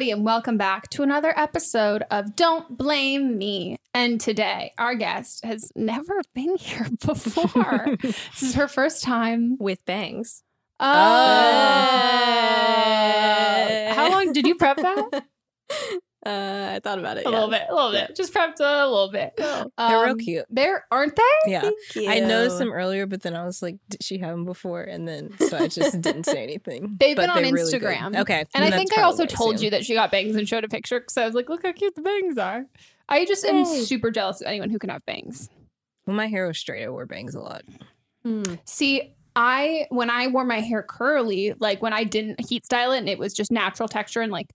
Everybody, and welcome back to another episode of Don't Blame Me. And today, our guest has never been here before. this is her first time with bangs. Oh. oh. How long did you prep that? Uh, I thought about it A yeah. little bit, a little bit. Just prepped a little bit. They're real Um, cute. They're aren't they? Yeah. Thank I noticed you. them earlier, but then I was like, did she have them before? And then, so I just didn't say anything. They've But been on they're really. Instagram. okay. And I think I also told assumed. you that she got bangs and showed a picture because I was like, look how cute the bangs are. I just am Yay. super jealous of anyone who can have bangs. When my hair was straight, I wore bangs a lot. See, I when I wore my hair curly, like when I didn't heat style it and it was just natural texture and like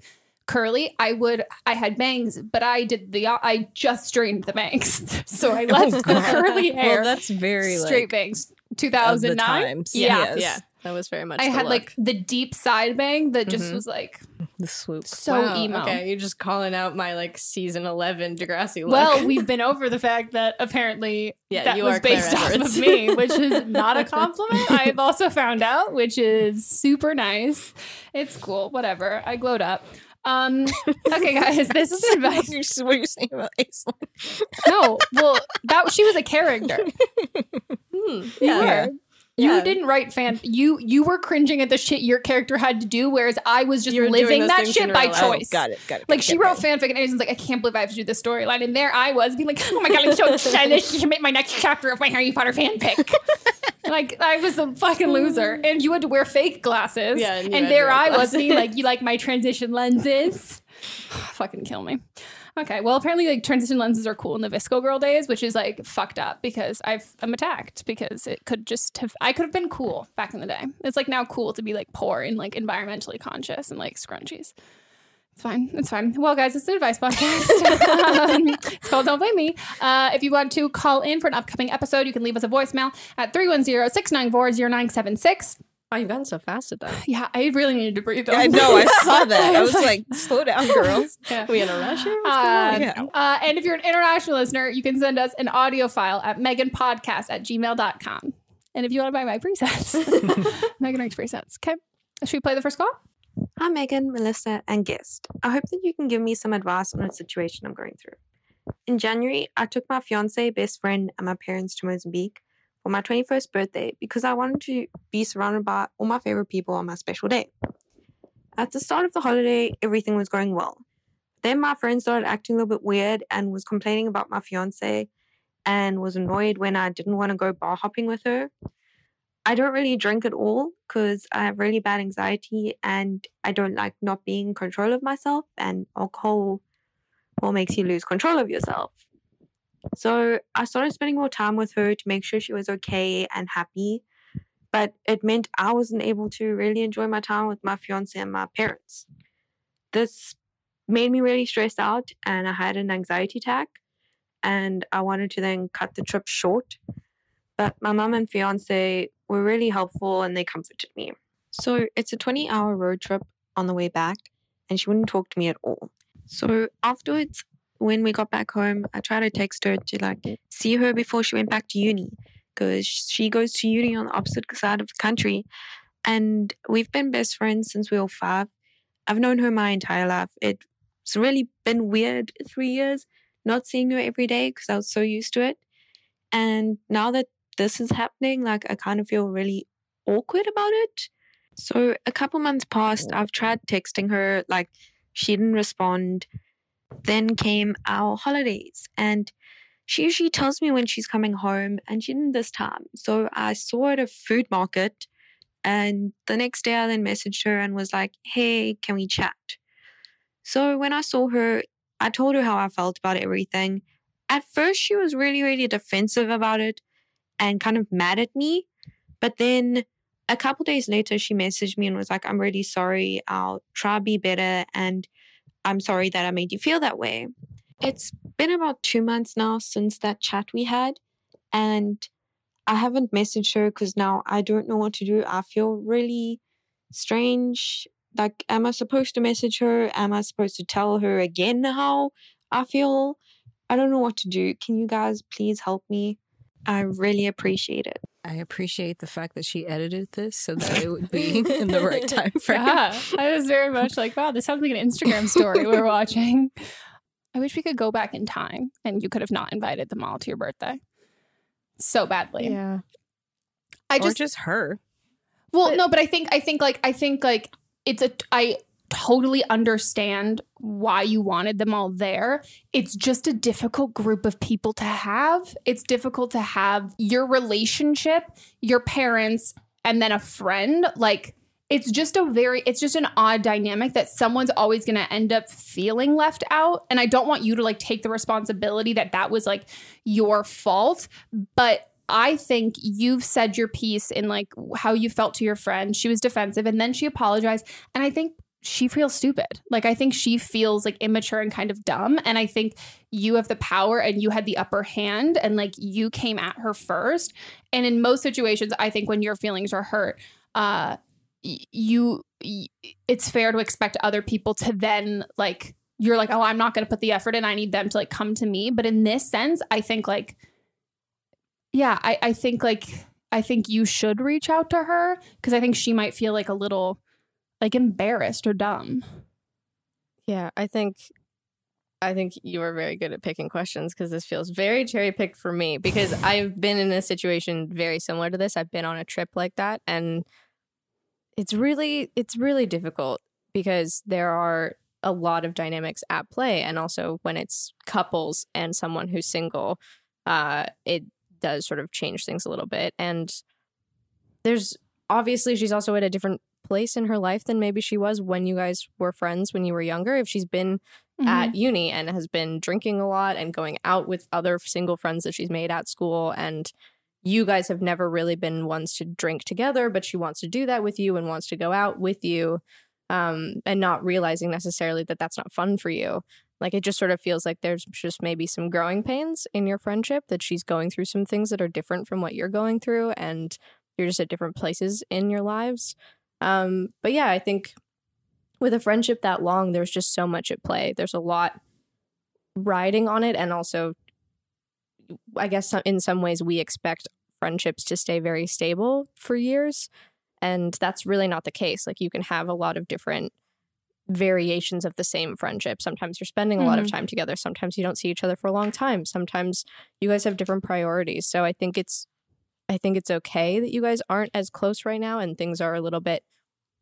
curly, I would I had bangs, but I did the I just straightened the bangs. so I left the curly hair Well, that's very straight like, bangs. of the 2009. times. Yeah. Yes. Yeah, that was very much. I the had look. like the deep side bang that just Mhm. was like The swoop. so Wow, emo. Okay, you're just calling out my like season eleven Degrassi look. Well, we've been over the fact that apparently Yeah, that you was are Clare based off Edwards. of me, which is not a compliment. I've also found out, which is super nice. It's cool, whatever. I glowed up. Um, okay, guys, this is advice. You're- what you're saying about Aislinn. No, well, that she was a character. Hmm, You yeah. were. You Yeah. didn't write fan. You you were cringing at the shit your character had to do, whereas I was just You living that shit by life. choice. Got it. Got it. Like got she it, wrote fanfic and Aiden's like, I can't believe I have to do this storyline. And there I was being like, oh my god, I'm so excited to submit my next chapter of my Harry Potter fanfic. Like I was a fucking loser, and you had to wear fake glasses. Yeah, and and, you had to there I was, me like you like my transition lenses. fucking kill me. Okay, well apparently like transition lenses are cool in the VSCO girl days, which is like fucked up because I've I'm attacked because it could just have I could have been cool back in the day. It's like now cool to be like poor and like environmentally conscious and like scrunchies. It's fine. It's fine. Well, guys, it's an advice podcast. um, it's called Don't Blame Me. Uh, if you want to call in for an upcoming episode, you can leave us a voicemail at 310 694 0976. Oh, you've gotten so fast at that. Yeah, I really needed to breathe. I know. I saw that. I was like, slow down, girls. Yeah. we in a rush here? What's going? Um, uh, and if you're an international listener, you can send us an audio file at meganpodcast at gmail.com. And if you want to buy my presets, Megan makes presets. Okay. Should we play the first call? Hi, Megan, Melissa, and guest. I hope that you can give me some advice on a situation I'm going through. In January, I took my fiance, best friend, and my parents to Mozambique for my 21st birthday because I wanted to be surrounded by all my favorite people on my special day. At the start of the holiday, everything was going well. Then my friend started acting a little bit weird and was complaining about my fiance and was annoyed when I didn't want to go bar hopping with her. I don't really drink at all because I have really bad anxiety and I don't like not being in control of myself, and alcohol well makes you lose control of yourself. So I started spending more time with her to make sure she was okay and happy, but it meant I wasn't able to really enjoy my time with my fiance and my parents. This made me really stressed out, and I had an anxiety attack, and I wanted to then cut the trip short. But my mum and fiance were really helpful and they comforted me. So it's a 20 hour road trip on the way back, and she wouldn't talk to me at all. So afterwards, when we got back home, I tried to text her to like see her before she went back to uni because she goes to uni on the opposite side of the country. And we've been best friends since we were five. I've known her my entire life. It's really been weird three years not seeing her every day because I was so used to it. And now that this is happening, like I kind of feel really awkward about it. So a couple months passed. I've tried texting her, like she didn't respond. Then came our holidays, and she usually tells me when she's coming home, and she didn't this time. So I saw her at a food market, and the next day I then messaged her and was like, "Hey, can we chat?" So when I saw her, I told her how I felt about everything. At first, she was really, really defensive about it and kind of mad at me. But then a couple days later, she messaged me and was like, I'm really sorry. I'll try be better. And I'm sorry that I made you feel that way. It's been about two months now since that chat we had. And I haven't messaged her because now I don't know what to do. I feel really strange. Like, am I supposed to message her? Am I supposed to tell her again how I feel? I don't know what to do. Can you guys please help me? I really appreciate it. I appreciate the fact that she edited this so that it would be in the right time frame. Yeah, I was very much like, wow, this sounds like an Instagram story we're watching. I wish we could go back in time and you could have not invited them all to your birthday so badly. Yeah. I or just, just her. well, no, but I think, I think like, I think like it's a, I totally understand why you wanted them all there. It's just a difficult group of people to have. It's difficult to have your relationship, your parents, and then a friend. Like, it's just a very, it's just an odd dynamic that someone's always going to end up feeling left out. And I don't want you to like take the responsibility that that was like your fault. But I think you've said your piece in like how you felt to your friend. She was defensive and then she apologized. And I think she feels stupid. Like I think she feels like immature and kind of dumb. And I think you have the power and you had the upper hand and like you came at her first. And in most situations, I think when your feelings are hurt, uh you it's fair to expect other people to then like you're like, oh, I'm not gonna put the effort in. I need them to like come to me. But in this sense, I think like yeah, I, I think like I think you should reach out to her because I think she might feel like a little like embarrassed or dumb. Yeah, I think I think you are very good at picking questions because this feels very cherry picked for me because I've been in a situation very similar to this. I've been on a trip like that and it's really it's really difficult because there are a lot of dynamics at play and also when it's couples and someone who's single uh it does sort of change things a little bit and there's obviously she's also at a different place in her life than maybe she was when you guys were friends when you were younger. If she's been Mm-hmm. at uni and has been drinking a lot and going out with other single friends that she's made at school and you guys have never really been ones to drink together but she wants to do that with you and wants to go out with you um, and not realizing necessarily that that's not fun for you like it just sort of feels like there's just maybe some growing pains in your friendship that she's going through some things that are different from what you're going through and you're just at different places in your lives um, but yeah i think with a friendship that long, there's just so much at play. There's a lot riding on it. And also, I guess in some ways, we expect friendships to stay very stable for years. And that's really not the case. Like, you can have a lot of different variations of the same friendship. Sometimes you're spending a lot of Mhm. time together. Sometimes you don't see each other for a long time. Sometimes you guys have different priorities. So I think it's I think it's okay that you guys aren't as close right now and things are a little bit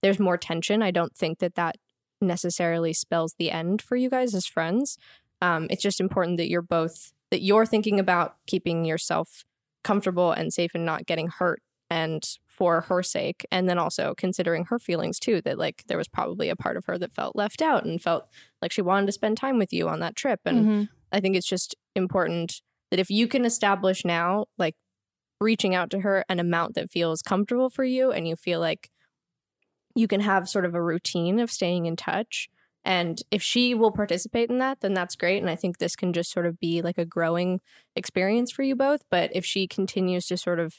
there's more tension. I don't think that that necessarily spells the end for you guys as friends. Um, it's just important that you're both that you're thinking about keeping yourself comfortable and safe and not getting hurt and for her sake and then also considering her feelings too that like there was probably a part of her that felt left out and felt like she wanted to spend time with you on that trip and Mhm. I think it's just important that if you can establish now, like reaching out to her an amount that feels comfortable for you and you feel like you can have sort of a routine of staying in touch. And if she will participate in that, then that's great. And I think this can just sort of be like a growing experience for you both. But if she continues to sort of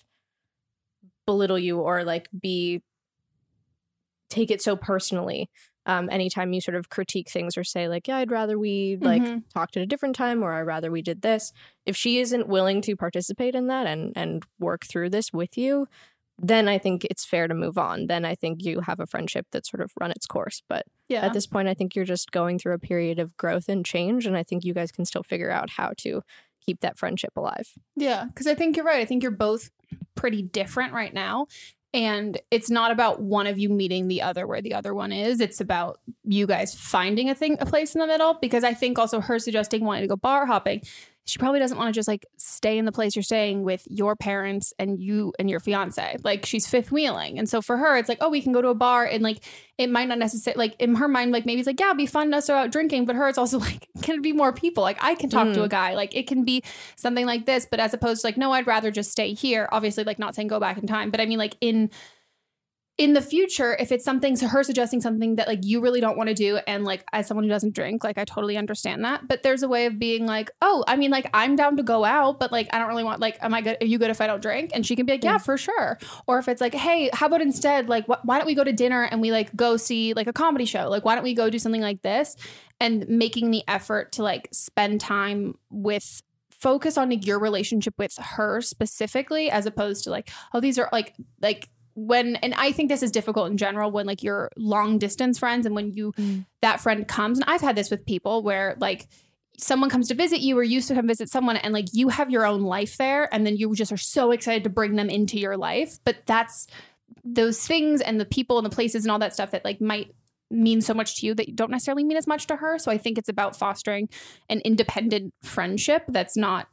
belittle you or like be take it so personally um, anytime you sort of critique things or say like yeah i'd rather we like Mhm. talked at a different time or i'd rather we did this if she isn't willing to participate in that and and work through this with you then i think it's fair to move on then i think you have a friendship that sort of run its course but Yeah. at this point i think you're just going through a period of growth and change and i think you guys can still figure out how to keep that friendship alive Yeah, because I think you're right. I think you're both pretty different right now. And it's not about one of you meeting the other where the other one is. It's about you guys finding a thing, a place in the middle. Because I think also her suggesting wanting to go bar hopping, she probably doesn't want to just like stay in the place you're staying with your parents and you and your fiance. Like she's fifth wheeling. And so for her, it's like, oh, we can go to a bar and like it might not necessarily like in her mind, like maybe it's like, yeah, it'd be fun to us to out drinking. But her, it's also like, can it be more people? Like I can talk to Mm. a guy. Like it can be something like this, but as opposed to like, no, I'd rather just stay here. Obviously, like not saying go back in time, but I mean like in in the future, if it's something so her suggesting something that like you really don't want to do, and like as someone who doesn't drink, like I totally understand that. But there's a way of being like, oh, I mean, like I'm down to go out, but like I don't really want like, am I good? Are you good if I don't drink? And she can be like, yeah, for sure. Or if it's like, hey, how about instead, like, wh- why don't we go to dinner and we like go see like a comedy show? Like, why don't we go do something like this? And making the effort to like spend time with focus on like, your relationship with her specifically as opposed to like oh these are like like when and i think this is difficult in general when like you're long distance friends and when you mm. that friend comes and i've had this with people where like someone comes to visit you or used to come visit someone and like you have your own life there and then you just are so excited to bring them into your life. But that's those things and the people and the places and all that stuff that like might mean so much to you that don't necessarily mean as much to her. So i think it's about fostering an independent friendship that's not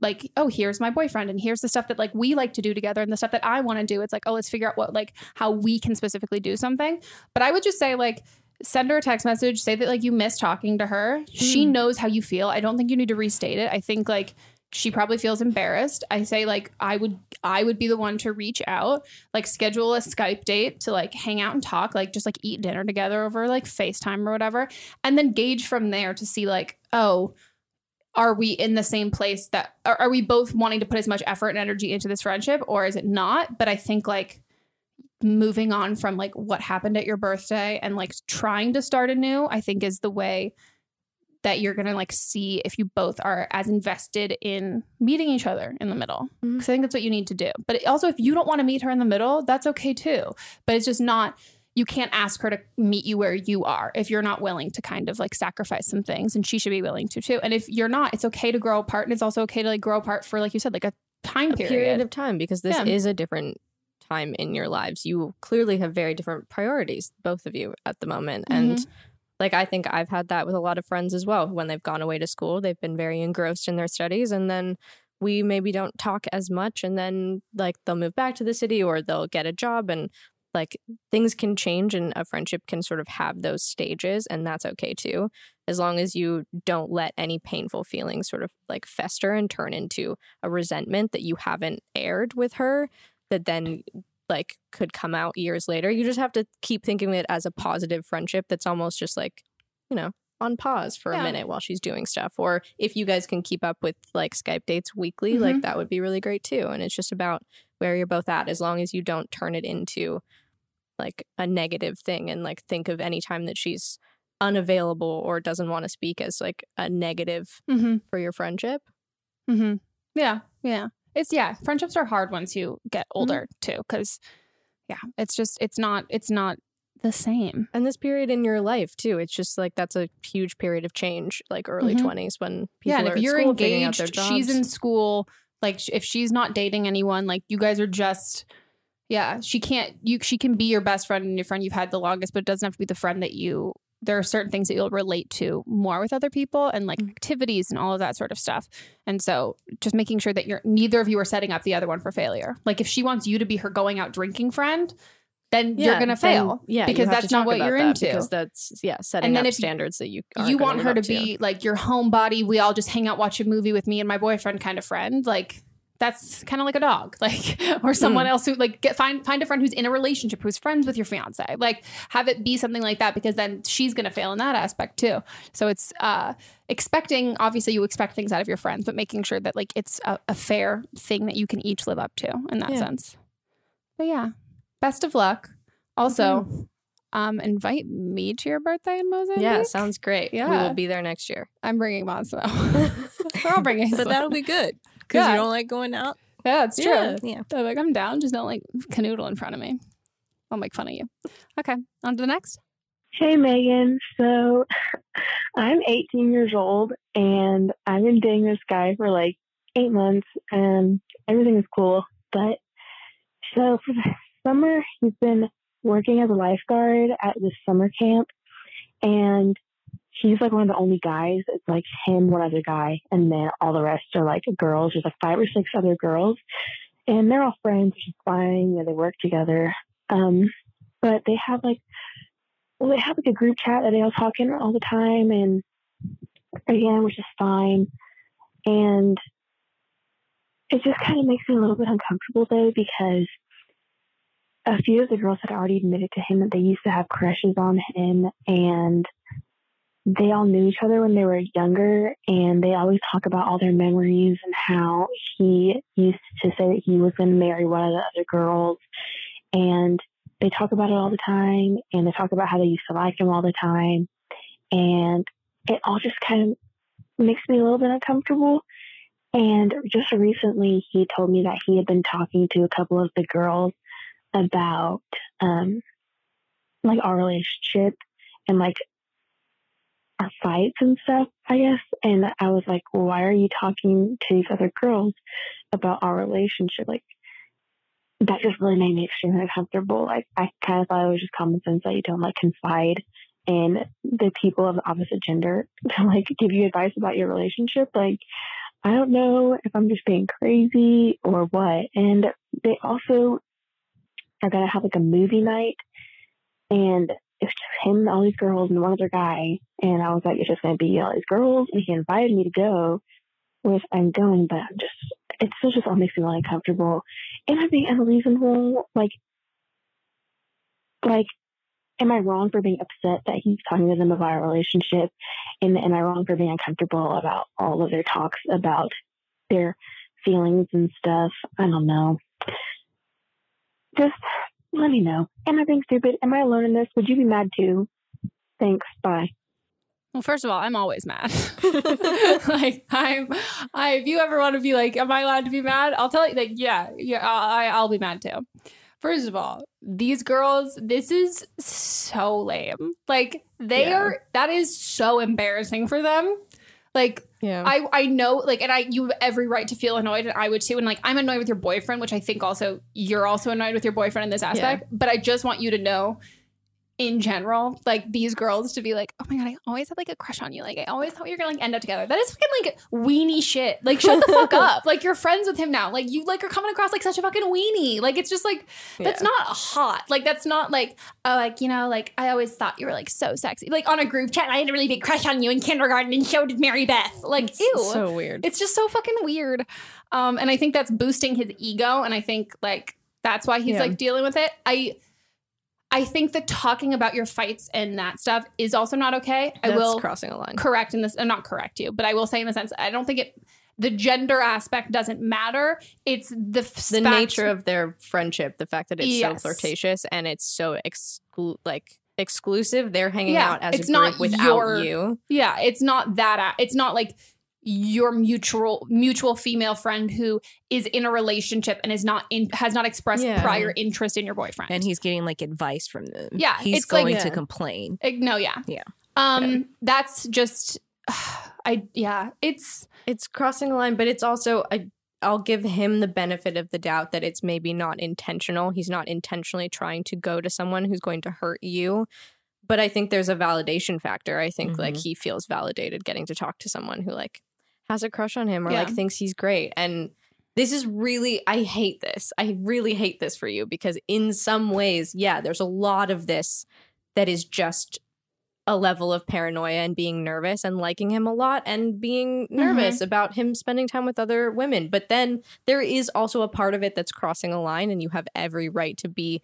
like oh here's my boyfriend and here's the stuff that like we like to do together and the stuff that i want to do. It's like oh let's figure out what like how we can specifically do something. But i would just say like send her a text message say that like you miss talking to her. She Mm. knows how you feel. I don't think you need to restate it. I think like she probably feels embarrassed. I say like i would i would be the one to reach out like schedule a skype date to like hang out and talk like just like eat dinner together over like facetime or whatever and then gauge from there to see like oh are we in the same place that are, are we both wanting to put as much effort and energy into this friendship or is it not? But i think like moving on from like what happened at your birthday and like trying to start anew i think is the way that you're gonna like see if you both are as invested in meeting each other in the middle. Mm-hmm. Because i think that's what you need to do. But also if you don't want to meet her in the middle that's okay too. But it's just not you can't ask her to meet you where you are if you're not willing to kind of like sacrifice some things and she should be willing to too and if you're not it's okay to grow apart and it's also okay to like grow apart for like you said like a time a period, period of time because this Yeah. is a different time in your lives. You clearly have very different priorities, both of you at the moment. And Mhm. like I think I've had that with a lot of friends as well. When they've gone away to school, they've been very engrossed in their studies. And then we maybe don't talk as much and then like they'll move back to the city or they'll get a job and like things can change and a friendship can sort of have those stages and that's okay too as long as you don't let any painful feelings sort of like fester and turn into a resentment that you haven't aired with her that then like could come out years later you just have to keep thinking of it as a positive friendship that's almost just like you know on pause for Yeah. a minute while she's doing stuff or if you guys can keep up with like skype dates weekly Mhm. like that would be really great too and it's just about where you're both at as long as you don't turn it into like a negative thing and like think of any time that she's unavailable or doesn't want to speak as like a negative Mm-hmm. for your friendship Mm-hmm. Yeah, yeah. It's yeah. Friendships are hard once you get Mm-hmm. older too, because yeah, it's just it's not it's not the same. and this period in your life too it's just like that's a huge period of change like early Mhm. 20s when people yeah, are if you're school figuring out engaged, she's in school. Like if she's not dating anyone, like you guys are just yeah. She can't you she can be your best friend and your friend you've had the longest, but it doesn't have to be the friend that you. There are certain things that you'll relate to more with other people and like Mm. activities and all of that sort of stuff. And so just making sure that you're neither of you are setting up the other one for failure. Like if she wants you to be her going out drinking friend, then you're gonna then- fail. yeah, because that's not what you're into. because that's yeah setting And then up if standards that you aren't you want her to be like your homebody. We all just hang out, watch a movie with me and my boyfriend kind of friend. Like that's kind of like a dog, like or someone Hmm. else who like get find find a friend who's in a relationship who's friends with your fiance. Like have it be something like that because then she's gonna fail in that aspect too. So it's uh expecting obviously you expect things out of your friends, but making sure that like it's a, a fair thing that you can each live up to in that Yeah. sense. But yeah, best of luck. Also, um, invite me to your birthday in Mozambique. yeah sounds great Yeah, we will be there next year I'm bringing Mons though. I'll bring it. But that'll be good because Yeah. you don't like going out. yeah, it's true. Yeah, yeah. So, like I'm down. Just don't like canoodle in front of me. I'll make fun of you. Okay, on to the next. Hey Megan, so I'm 18 years old and I've been dating this guy for like eight months and everything is cool. But so for the summer, he's been working as a lifeguard at this summer camp and he's like one of the only guys. It's like him, one other guy, and then all the rest are like girls. There's like five or six other girls and they're all friends, which is fine. They work together. Um, but they have like well, they have like a group chat that they all talk in all the time, and again, which is fine. And it just kind of makes me a little bit uncomfortable though, because a few of the girls had already admitted to him that they used to have crushes on him, and they all knew each other when they were younger, and they always talk about all their memories and how he used to say that he was going to marry one of the other girls, and they talk about it all the time and they talk about how they used to like him all the time. And it all just kind of makes me a little bit uncomfortable. And just recently he told me that he had been talking to a couple of the girls about um like our relationship and like our fights and stuff i guess and i was like why are you talking to these other girls about our relationship like that just really made me extremely uncomfortable. Like I kind of thought it was just common sense that you don't like confide in the people of the opposite gender to like give you advice about your relationship. Like I don't know if I'm just being crazy or what. And they also are gonna have like a movie night and it's just him and all these girls and one other guy. And I was like, it's just gonna be all these girls and he invited me to go, which I'm going, but I'm just it still just all makes me really uncomfortable. Am I being unreasonable? Like, like, am I wrong for being upset that he's talking to them about our relationship? And am I wrong for being uncomfortable about all of their talks about their feelings and stuff? I don't know. Just let me know. Am I being stupid? Am I alone in this? Would you be mad too? Thanks. Bye. Well, first of all, I'm always mad. like I'm, I if you ever want to be like, am I allowed to be mad? I'll tell you. Like, yeah, yeah, I, I'll be mad too. First of all, these girls, this is so lame. Like they Yeah. are. That is so embarrassing for them. Like yeah. I I know like and I you have every right to feel annoyed and I would too and like I'm annoyed with your boyfriend which I think also you're also annoyed with your boyfriend in this aspect but I just want you to know in general, like these girls to be like, oh my god, I always had like a crush on you. Like I always thought we were gonna like end up together. That is fucking like weenie shit. Like shut the fuck up. Like you're friends with him now. Like you like are coming across like such a fucking weenie. Like it's just like that's Yeah. not hot. Like that's not like oh like you know like I always thought you were like so sexy. Like on a group chat, I had a really big crush on you in kindergarten, and so did Mary Beth. Like ew, so weird. It's just so fucking weird. Um, and I think that's boosting his ego, and I think like that's why he's Yeah. like dealing with it. I I think that talking about your fights and that stuff is also not okay. I That's will crossing a line. correct in this, uh, not correct you, but I will say in the sense I don't think it. The gender aspect doesn't matter. It's the f- the fact- nature of their friendship, the fact that it's Yes. so flirtatious and it's so exclu- like exclusive. They're hanging Yeah, out as it's a not without your- you. Yeah, it's not that. It's not like your mutual mutual female friend who is in a relationship and is not in has not expressed Yeah. prior interest in your boyfriend. and he's getting like advice from them. Yeah, he's it's like- going Yeah. to complain. Uh, no, yeah, Yeah. Um, that's just, I yeah, it's It's crossing a line, but it's also I I'll give him the benefit of the doubt that it's maybe not intentional. He's not intentionally trying to go to someone who's going to hurt you. But I think there's a validation factor. I think like Mhm. he feels validated getting to talk to someone who like has a crush on him or like thinks he's great. And this is really I hate this. I really hate this for you because in some ways, yeah, there's a lot of this that is just a level of paranoia and being nervous and liking him a lot and being mm-hmm. nervous about him spending time with other women. But then there is also a part of it that's crossing a line and you have every right to be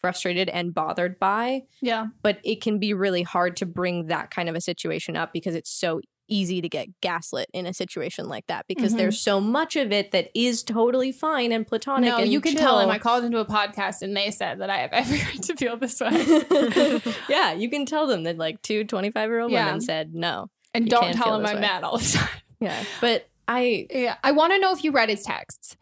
frustrated and bothered by. yeah, But it can be really hard to bring that kind of a situation up because it's so easy to get gaslit in a situation like that because Mhm. there's so much of it that is totally fine and platonic. no, and you can tell him. I called into a podcast and they said that I have every right to feel this way. yeah, you can tell them that like two 25 year old Yeah. women said no. and don't tell him I'm way. mad all the time. Yeah. But I Yeah, I want to know if you read his texts.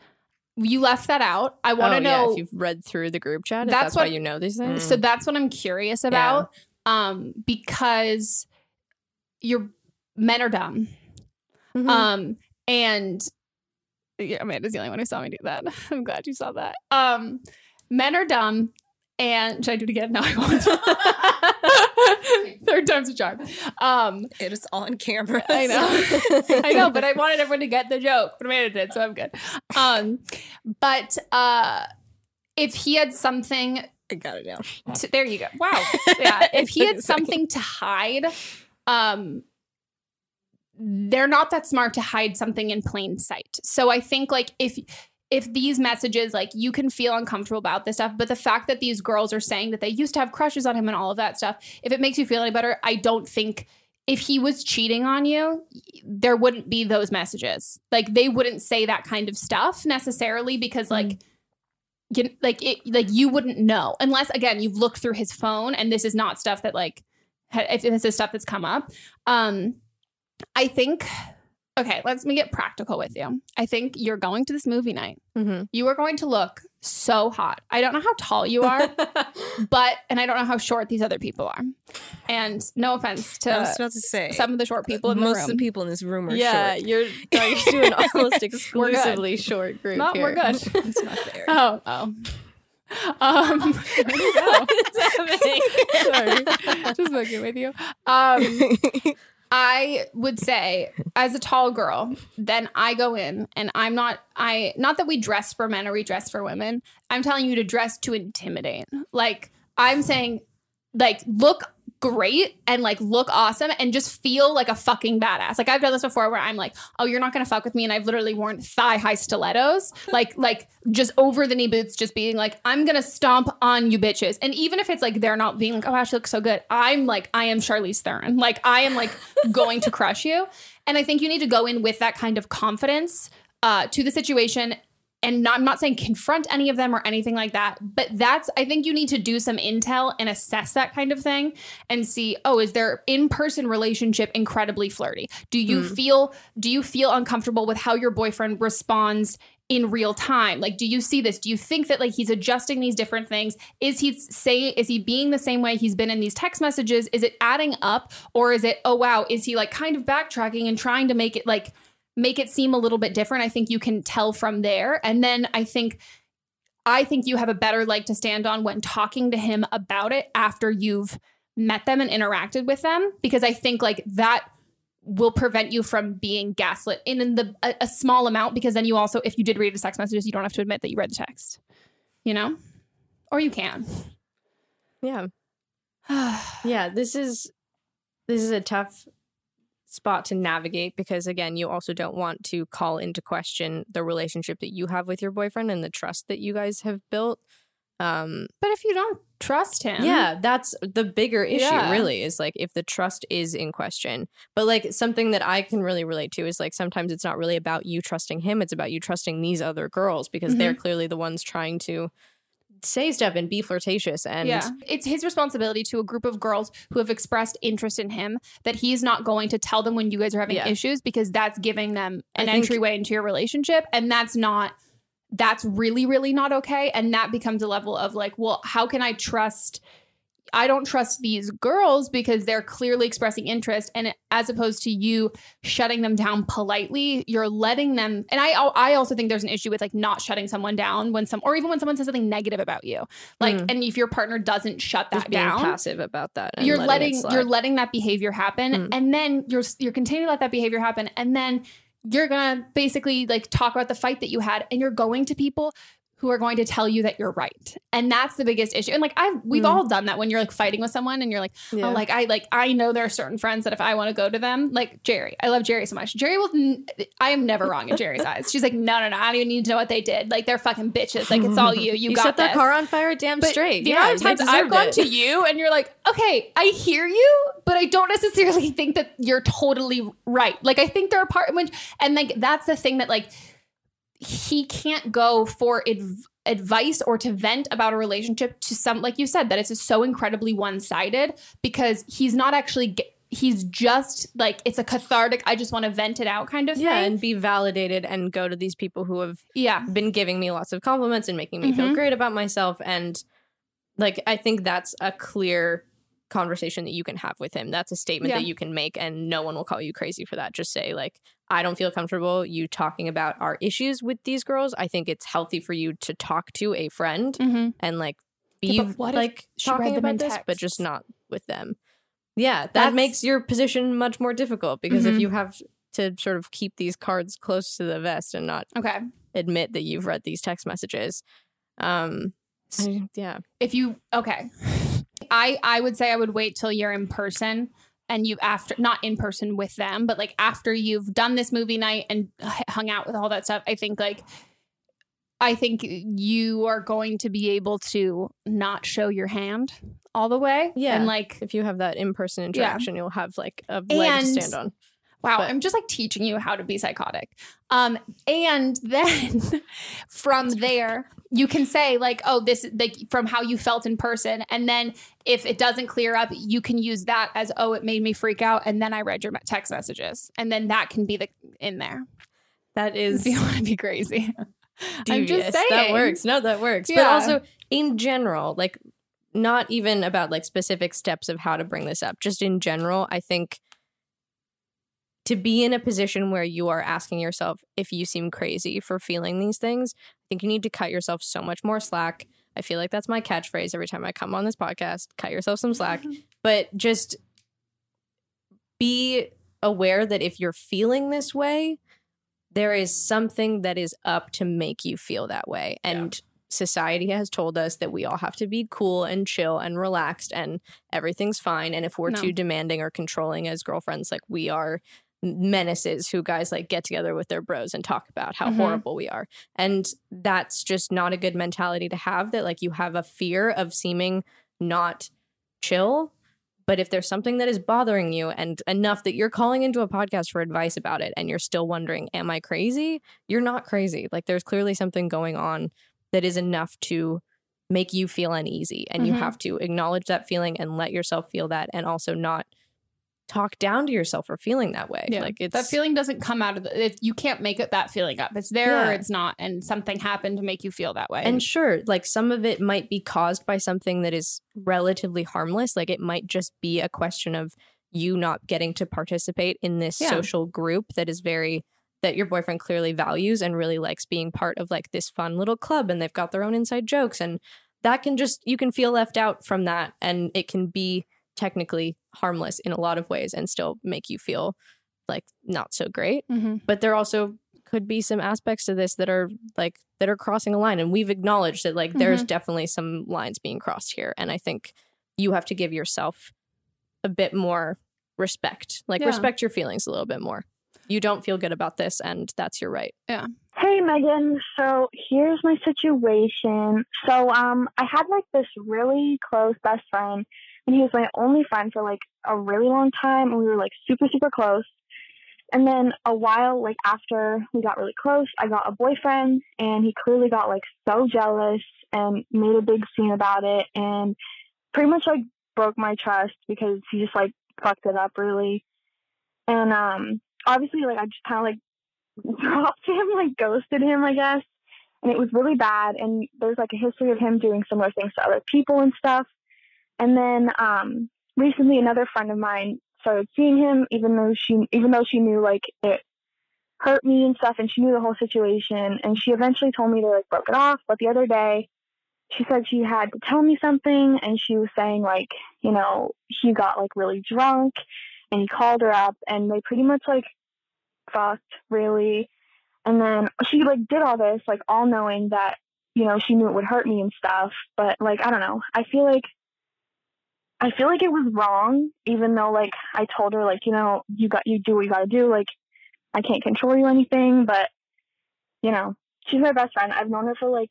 You left that out. I want to Oh, yeah, know. if you've read through the group chat. If That's that's, why you know these things. So that's what I'm curious about. Um, because your men are dumb. Mhm. Um, and yeah, Amanda's the only one who saw me do that. I'm glad you saw that. Um, men are dumb. And should I do it again? No, I won't. Third time's a charm. Um, It is on camera. I know. I know, but I wanted everyone to get the joke. But Amanda did, so I'm good. Um, but uh, if he had something I got it down. to, there you go. Wow. Yeah. if he had something to hide, um, they're not that smart to hide something in plain sight. So I think like if if these messages like you can feel uncomfortable about this stuff, but the fact that these girls are saying that they used to have crushes on him and all of that stuff, if it makes you feel any better, I don't think if he was cheating on you, there wouldn't be those messages. Like they wouldn't say that kind of stuff necessarily because like you, like it like you wouldn't know unless again you've looked through his phone and this is not stuff that like if this is stuff that's come up um i think okay let's me get practical with you i think you're going to this movie night Mhm. you are going to look so hot i don't know how tall you are but and i don't know how short these other people are and no offense I was to about to say some of the short people in the most room of the people in this room are yeah, short. you're, you're doing almost exclusively short group. Not- we're good. It's not fair. oh oh um where'd you go? Sorry, just fucking with you. Um, I would say, as a tall girl, then I go in and I'm not. I not that we dress for men or we dress for women. I'm telling you to dress to intimidate. Like I'm saying, like look great and like look awesome and just feel like a fucking badass. Like I've done this before where I'm like, oh, you're not gonna fuck with me, and I've literally worn thigh high stilettos, like like just over the knee boots, just being like, I'm gonna stomp on you bitches. And even if it's like they're not being like, oh, wow, she looks so good, I'm like, I am Charlize Theron. Like I am like going to crush you. And I think you need to go in with that kind of confidence uh, to the situation and not, I'm not saying confront any of them or anything like that, but that's I think you need to do some intel and assess that kind of thing and see, oh, is their in-person relationship incredibly flirty? Do you hmm. feel do you feel uncomfortable with how your boyfriend responds in real time? Like do you see this? Do you think that like he's adjusting these different things? Is he say is he being the same way he's been in these text messages? Is it adding up or is it oh wow, is he like kind of backtracking and trying to make it like make it seem a little bit different. I think you can tell from there. And then I think I think you have a better leg to stand on when talking to him about it after you've met them and interacted with them because I think like that will prevent you from being gaslit in, in the a, a small amount because then you also if you did read the text messages you don't have to admit that you read the text. You know? Or you can. Yeah. yeah, this is this is a tough spot to navigate because again, you also don't want to call into question the relationship that you have with your boyfriend and the trust that you guys have built. Um But if you don't trust him. yeah, that's the bigger issue Yeah. really is like if the trust is in question. But like something that I can really relate to is like sometimes it's not really about you trusting him, it's about you trusting these other girls because they're Mhm. clearly the ones trying to say stuff and be flirtatious and yeah, it's his responsibility to a group of girls who have expressed interest in him that he's not going to tell them when you guys are having Yeah. issues because that's giving them an think- entryway into your relationship, and that's not. That's really, really not okay. And that becomes a level of like, well, how can I trust? I don't trust these girls because they're clearly expressing interest. And as opposed to you shutting them down politely, you're letting them. And I, I also think there's an issue with like not shutting someone down when some, or even when someone says something negative about you. Like, Mm. and if your partner doesn't shut that just being down, passive about that. you're letting, letting, you're letting that behavior happen, Mm. and then you're you're continuing to let that behavior happen, and then you're gonna basically like talk about the fight that you had, and you're going to people who are going to tell you that you're right, and that's the biggest issue. And like I've, we've Mm. all done that when you're like fighting with someone, and you're like, Yeah. oh, like I like I know there are certain friends that if I want to go to them, like Jerry, I love Jerry so much. Jerry will, n- I am never wrong in Jerry's eyes. She's like, no, no, no, I don't even need to know what they did. Like they're fucking bitches. Like it's all you. You, You got set their this. car on fire damn But straight. The Yeah, amount of times I've gone it. to you and you're like, okay, I hear you, but I don't necessarily think that you're totally right. Like I think there are part when and like that's the thing that like he can't go for adv- advice or to vent about a relationship to some like you said that it's just so incredibly one-sided because he's not actually ge- he's just like it's a cathartic I just want to vent it out kind of yeah, thing. and be validated and go to these people who have yeah. been giving me lots of compliments and making me feel Mhm. great about myself. And like, I think that's a clear conversation that you can have with him. That's a statement Yeah. that you can make, and no one will call you crazy for that. Just say, like, I don't feel comfortable you talking about our issues with these girls. I think it's healthy for you to talk to a friend Mm-hmm. and like Yeah, be what like she read talking them in about this, but just not with them. Yeah, that That's- makes your position much more difficult because Mhm. if you have to sort of keep these cards close to the vest and not Okay. admit that you've read these text messages, um, I- yeah, if you okay i i would say i would wait till you're in person and you after not in person with them but like after you've done this movie night and hung out with all that stuff i think like i think you are going to be able to not show your hand all the way yeah, and like if you have that in person Yeah. interaction, you'll have like a leg to stand on. Wow, But- I'm just like teaching you how to be psychotic. Um, and then from there, you can say like, "Oh, this like from how you felt in person," and then if it doesn't clear up, you can use that as, "Oh, it made me freak out," and then I read your text messages, and then that can be the in there. That is If you want to be crazy, I'm just saying That works. No, that works. But also in general, like not even about like specific steps of how to bring this up. Just in general, I think to be in a position where you are asking yourself if you seem crazy for feeling these things, I think you need to cut yourself so much more slack. I feel like that's my catchphrase every time I come on this podcast. Cut yourself some slack. but just be aware that if you're feeling this way, there is something that is up to make you feel that way. And society has told us that we all have to be cool and chill and relaxed and everything's fine. And if we're No. too demanding or controlling as girlfriends, like we are menaces who guys like get together with their bros and talk about how Mhm. horrible we are. And that's just not a good mentality to have that like you have a fear of seeming not chill. But if there's something that is bothering you and enough that you're calling into a podcast for advice about it and you're still wondering, am I crazy? You're not crazy. Like there's clearly something going on that is enough to make you feel uneasy. And you Mhm. have to acknowledge that feeling and let yourself feel that and also not talk down to yourself for feeling that way. Yeah, Like it's that feeling doesn't come out of the. It, you can't make it that feeling up. It's there or it's not, and something happened to make you feel that way. And sure, like some of it might be caused by something that is relatively harmless. Like it might just be a question of you not getting to participate in this Yeah. social group that is very that your boyfriend clearly values and really likes being part of like this fun little club and they've got their own inside jokes and that can just you can feel left out from that and it can be technically harmless in a lot of ways and still make you feel like not so great Mhm. but there also could be some aspects to this that are like that are crossing a line and we've acknowledged that like there's Mhm. definitely some lines being crossed here and i think you have to give yourself a bit more respect like Yeah. respect your feelings a little bit more you don't feel good about this and that's your right Yeah. Hey Megan, so here's my situation. So um I had like this really close best friend and he was my only friend for like a really long time and we were like super super close. And then a while like after we got really close, I got a boyfriend and he clearly got like so jealous and made a big scene about it and pretty much like broke my trust because he just like fucked it up really. And um obviously like I just kind of like dropped him, like ghosted him, I guess. And it was really bad. And there's like a history of him doing similar things to other people and stuff. And then um, recently, another friend of mine started seeing him, even though she, even though she knew like it hurt me and stuff, and she knew the whole situation. And she eventually told me they like broke it off. But the other day, she said she had to tell me something, and she was saying like, you know, he got like really drunk, and he called her up, and they pretty much like fucked really and then she like did all this like all knowing that you know she knew it would hurt me and stuff but like i don't know i feel like i feel like it was wrong even though like i told her like you know you got you do what you got to do like i can't control you or anything but you know she's my best friend. I've known her for like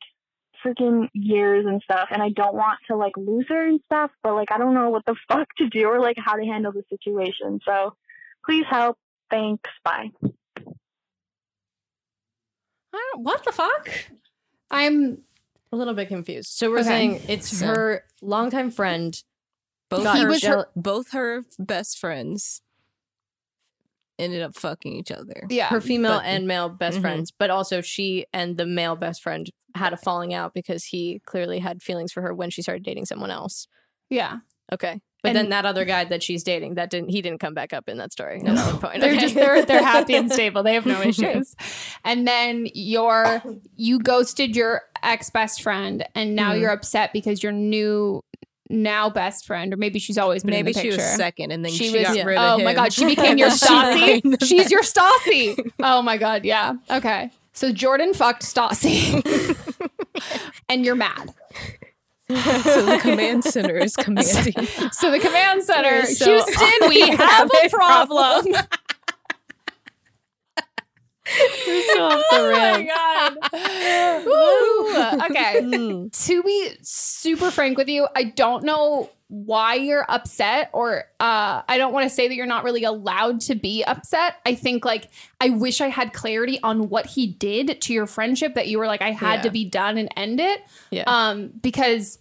freaking years and stuff and i don't want to like lose her and stuff but like i don't know what the fuck to do or like how to handle the situation. So please help. Thanks. Bye. I don't, what the fuck? I'm a little bit confused. So we're Okay. saying it's So- her longtime friend Both got her, was her- both her best friends ended up fucking each other. yeah. her female But- and male best Mhm. friends, but also she and the male best friend had a falling out because he clearly had feelings for her when she started dating someone else. yeah. Okay. But And- then that other guy that she's dating, that didn't he didn't come back up in that story. at that point. They're Okay. just they're they're happy and stable. They have no issues. And then your you ghosted your ex best friend, and now Mhm. you're upset because your new now best friend, or maybe she's always been Maybe in the she picture. was second, and then she, she, was. got rid oh of him. my god, she became your She Stassi. became She's your Stassi. Oh my god, yeah. Okay, so Jordan fucked Stassi, and you're mad. so the command center is commanding. So the command center, So- Houston, we have a problem. So off the oh my god. Okay. Mm. to be super frank with you, I don't know why you're upset or uh I don't want to say that you're not really allowed to be upset. I think like I wish I had clarity on what he did to your friendship that you were like I had Yeah. to be done and end it. Yeah. Um because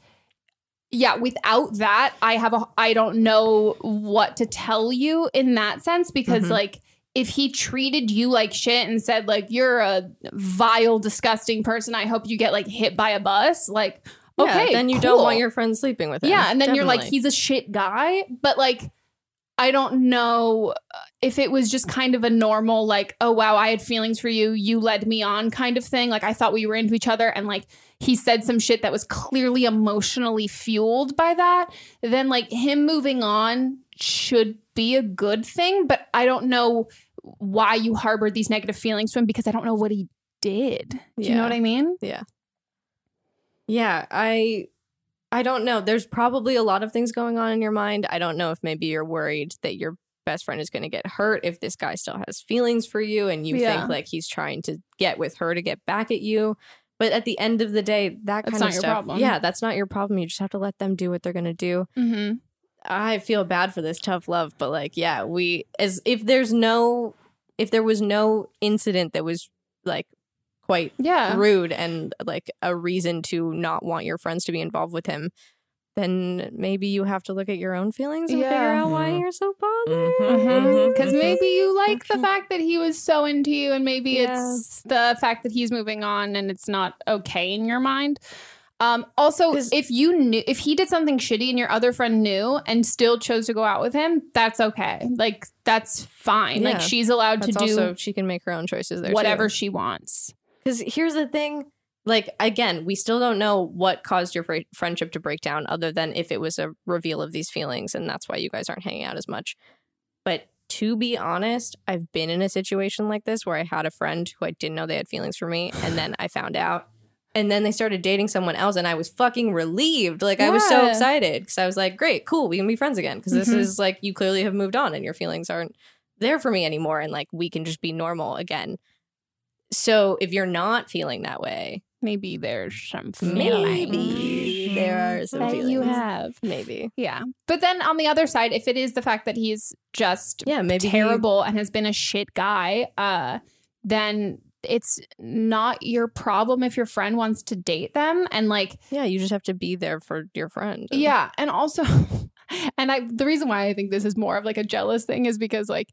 yeah, without that, I have a I don't know what to tell you in that sense because Mhm. like if he treated you like shit and said like you're a vile disgusting person, I hope you get like hit by a bus, like Yeah, okay, then you don't want your friend sleeping with him. Yeah, and then you're like he's a shit guy, but like I don't know uh, if it was just kind of a normal like oh wow, I had feelings for you, you led me on kind of thing. Like I thought we were into each other and like he said some shit that was clearly emotionally fueled by that, then like him moving on should be a good thing, but I don't know why you harbored these negative feelings for him because I don't know what he did. Do you know what I mean? Yeah. Yeah, I I don't know. There's probably a lot of things going on in your mind. I don't know if maybe you're worried that your best friend is going to get hurt if this guy still has feelings for you and you Yeah. think like he's trying to get with her to get back at you. But at the end of the day, that That's kind not of your stuff, problem. yeah, that's not your problem. You just have to let them do what they're going to do. Mm-hmm. I feel bad for this tough love, but like, yeah, we as if there's no if there was no incident that was like quite Yeah. rude and like a reason to not want your friends to be involved with him, then maybe you have to look at your own feelings and figure Yeah. out why Mhm. you're so bothered. Mm-hmm. Mm-hmm. Mm-hmm. Because maybe you like the fact that he was so into you, and maybe Yeah. it's the fact that he's moving on and it's not okay in your mind. Um, also, if you knew if he did something shitty and your other friend knew and still chose to go out with him, that's okay. Like that's fine. Like she's allowed to That's do also she can make her own choices there. whatever she wants. Because here's the thing. Like again, we still don't know what caused your fri- friendship to break down, other than if it was a reveal of these feelings, and that's why you guys aren't hanging out as much. But to be honest, I've been in a situation like this where I had a friend who I didn't know they had feelings for me, and then I found out, and then they started dating someone else, and I was fucking relieved. Like I was so excited because I was like, "Great, cool, we can be friends again." Because this Mhm. is like you clearly have moved on, and your feelings aren't there for me anymore, and like we can just be normal again. So if you're not feeling that way, maybe there's some maybe there are some that feelings. you have. Maybe. Yeah. But then on the other side, if it is the fact that he's just Yeah, maybe he- terrible and has been a shit guy, uh, then it's not your problem if your friend wants to date them and like Yeah, you just have to be there for your friend. yeah and also and i the reason why i think this is more of like a jealous thing is because like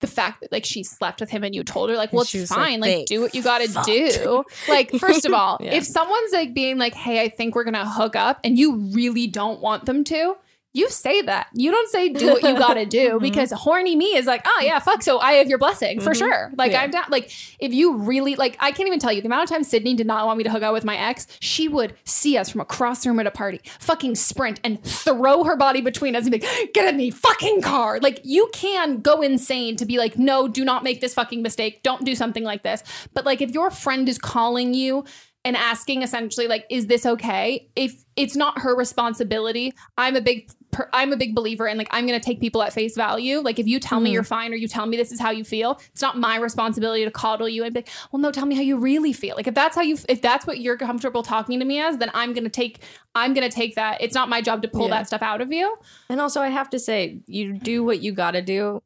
the fact that like she slept with him and you told her like well it's was like, fine like, do what you gotta fucked." do like first of all Yeah. if someone's like being like hey i think we're gonna hook up and you really don't want them to you say that. You don't say do what you gotta do Mhm. because horny me is like, oh yeah, fuck. So I have your blessing for Mhm. sure. Like Yeah. I'm down. Like if you really like, I can't even tell you the amount of times Sydney did not want me to hook up with my ex. She would see us from across the room at a party, fucking sprint and throw her body between us and be like, get in the fucking car. Like you can go insane to be like, no, do not make this fucking mistake. Don't do something like this. But like if your friend is calling you and asking essentially like is this okay if it's not her responsibility i'm a big per- i'm a big believer in like i'm gonna take people at face value like if you tell me Mhm. you're fine or you tell me this is how you feel it's not my responsibility to coddle you and be like well no tell me how you really feel like if that's how you if that's what you're comfortable talking to me as then i'm gonna take i'm gonna take that it's not my job to pull Yeah. that stuff out of you And also, I have to say, you do what you got to do.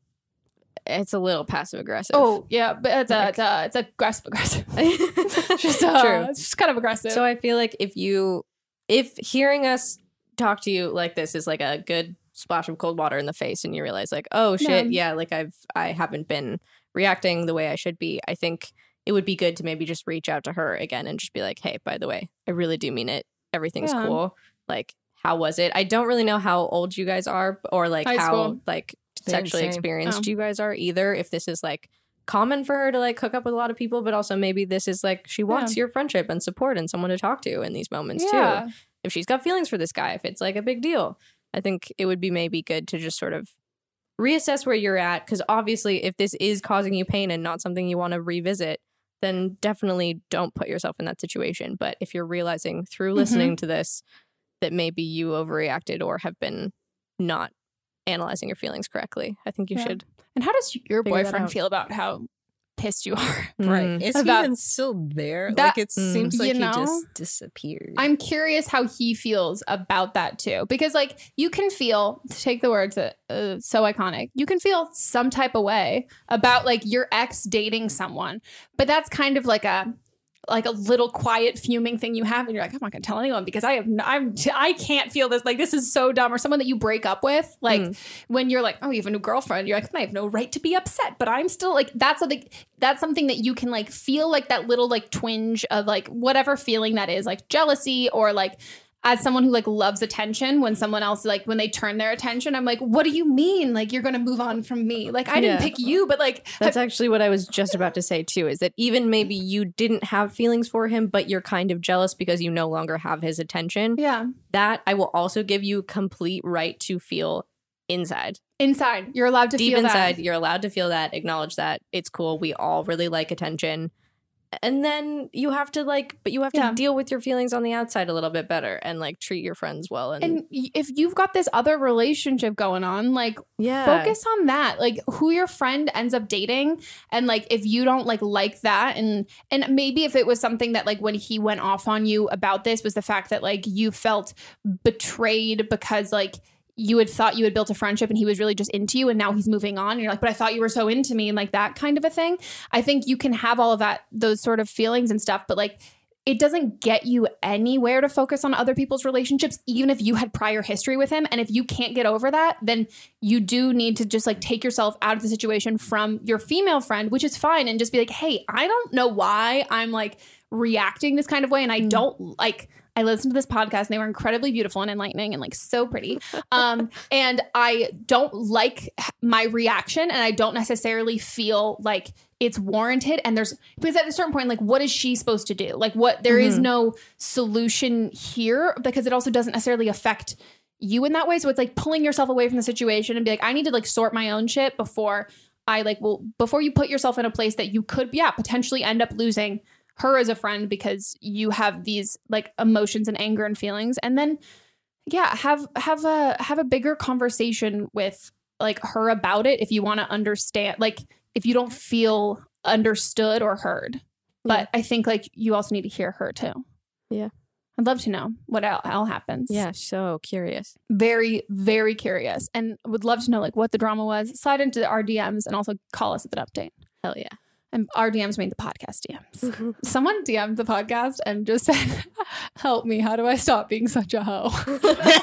It's a little passive aggressive. oh yeah but it's a it's a it's aggressive aggressive just uh, True. it's just kind of aggressive So I feel like if you, if hearing us talk to you like this is like a good splash of cold water in the face, and you realize like, oh shit, Yeah. yeah, like I've I haven't been reacting the way I should be. I think it would be good to maybe just reach out to her again and just be like, hey, by the way, I really do mean it. Everything's Yeah. cool. Like, how was it? I don't really know how old you guys are, or like High how school. like Same, sexually experienced Oh. you guys are either. If this is like common for her to like hook up with a lot of people, but also maybe this is like she wants your friendship and support and someone to talk to in these moments Yeah. too. If she's got feelings for this guy, if it's like a big deal, I think it would be maybe good to just sort of reassess where you're at. Because obviously, if this is causing you pain and not something you want to revisit, then definitely don't put yourself in that situation. But if you're realizing through Mm-hmm. listening to this that maybe you overreacted or have been not analyzing your feelings correctly, I think you Yeah. should. and how does your boyfriend feel about how pissed you are Right. Mm. Is About- he even still there? That- like it Mm. seems You like he know? just disappeared. I'm curious how he feels about that too, because like you can feel to take the words that uh, so iconic. You can feel some type of way about like your ex dating someone, but that's kind of like a like a little quiet fuming thing you have, and you're like, I'm not gonna tell anyone because I have I'm, I can't feel this. Like this is so dumb. Or someone that you break up with, like Mm. when you're like, oh, you have a new girlfriend, you're like, I have no right to be upset, but I'm still like that's something that's something that you can like feel like that little like twinge of like whatever feeling that is, like jealousy or like as someone who like loves attention when someone else like when they turn their attention i'm like what do you mean like you're gonna move on from me like i didn't Yeah. pick you but like That's actually what I was just about to say too is that even maybe you didn't have feelings for him, but you're kind of jealous because you no longer have his attention. yeah That I will also give you complete right to feel inside. inside you're allowed to Deep feel inside, that you're allowed to feel that, acknowledge that. It's cool. We all really like attention. And then you have to like, but you have to Yeah. deal with your feelings on the outside a little bit better and like treat your friends well. And, and if you've got this other relationship going on like yeah, focus on that like who your friend ends up dating and like if you don't like like that and and maybe if it was something that like when he went off on you about this was the fact that like you felt betrayed because like you had thought you had built a friendship and he was really just into you and now he's moving on. And you're like but I thought you were so into me and like that kind of a thing. I think you can have all of that those sort of feelings and stuff but like it doesn't get you anywhere to focus on other people's relationships even if you had prior history with him. And if you can't get over that then you do need to just like take yourself out of the situation from your female friend which is fine and just be like hey i don't know why i'm like reacting this kind of way. And i mm. don't like I listened to this podcast and they were incredibly beautiful and enlightening and like so pretty. Um, and I don't like my reaction and I don't necessarily feel like it's warranted. And there's because at a certain point, like, what is she supposed to do? Like, what there is Mhm. no solution here because it also doesn't necessarily affect you in that way. So it's like pulling yourself away from the situation and be like, I need to like sort my own shit before I like will before you put yourself in a place that you could yeah potentially end up losing her as a friend because you have these like emotions and anger and feelings. And then yeah have have a have a bigger conversation with like her about it if you want to understand like if you don't feel understood or heard. But i think like you also need to hear her too. Yeah. i'd love to know what all, all happens. Yeah, so curious. very very curious. And would love to know like what the drama was. Slide into our dms and also call us with an update. Hell yeah. And our dms made the podcast dms Mm-hmm. someone dm'd the podcast and just said help me how do i stop being such a hoe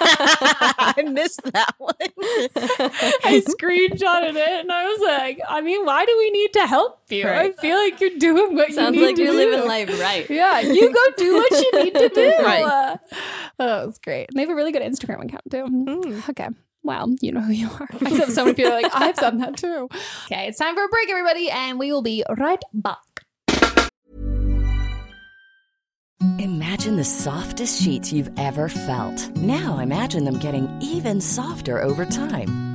I missed that one. i screenshotted it and i was like i mean why do we need to help you Right. i feel like you're doing what Sounds you need to do. Sounds like to you're do. living life right. yeah you go do what you need to do Right. Uh, oh it's great and they have a really good instagram account too Mm. okay well, you know who you are. I have so many people are like, I've done that too. Okay, it's time for a break, everybody, and we will be right back. Imagine the softest sheets you've ever felt. Now imagine them getting even softer over time.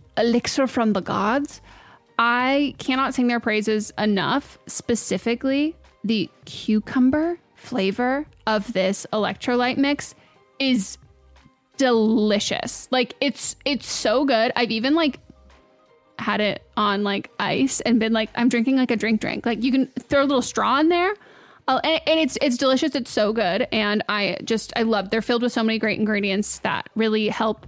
elixir from the gods. I cannot sing their praises enough. Specifically, the cucumber flavor of this electrolyte mix is delicious. Like it's it's so good. I've even like had it on like ice and been like I'm drinking like a drink drink. Like you can throw a little straw in there. Uh, and, and it's it's delicious. It's so good, and I just I love. They're filled with so many great ingredients that really help.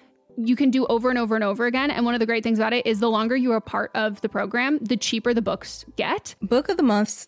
you can do over and over and over again. And one of the great things about it is the longer you are part of the program, the cheaper the books get. Book of the Month's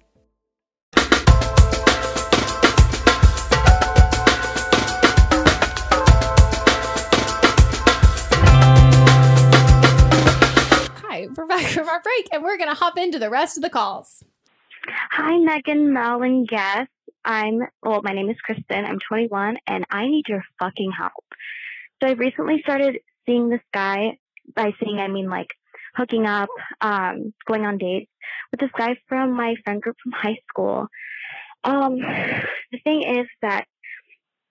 we're back from our break and we're going to hop into the rest of the calls. Hi, Megan, Mel, and Guest. I'm, well, my name is Kristen. I'm 21 and I need your fucking help. So I recently started seeing this guy. By seeing, I mean like hooking up, um, going on dates with this guy from my friend group from high school. Um, the thing is that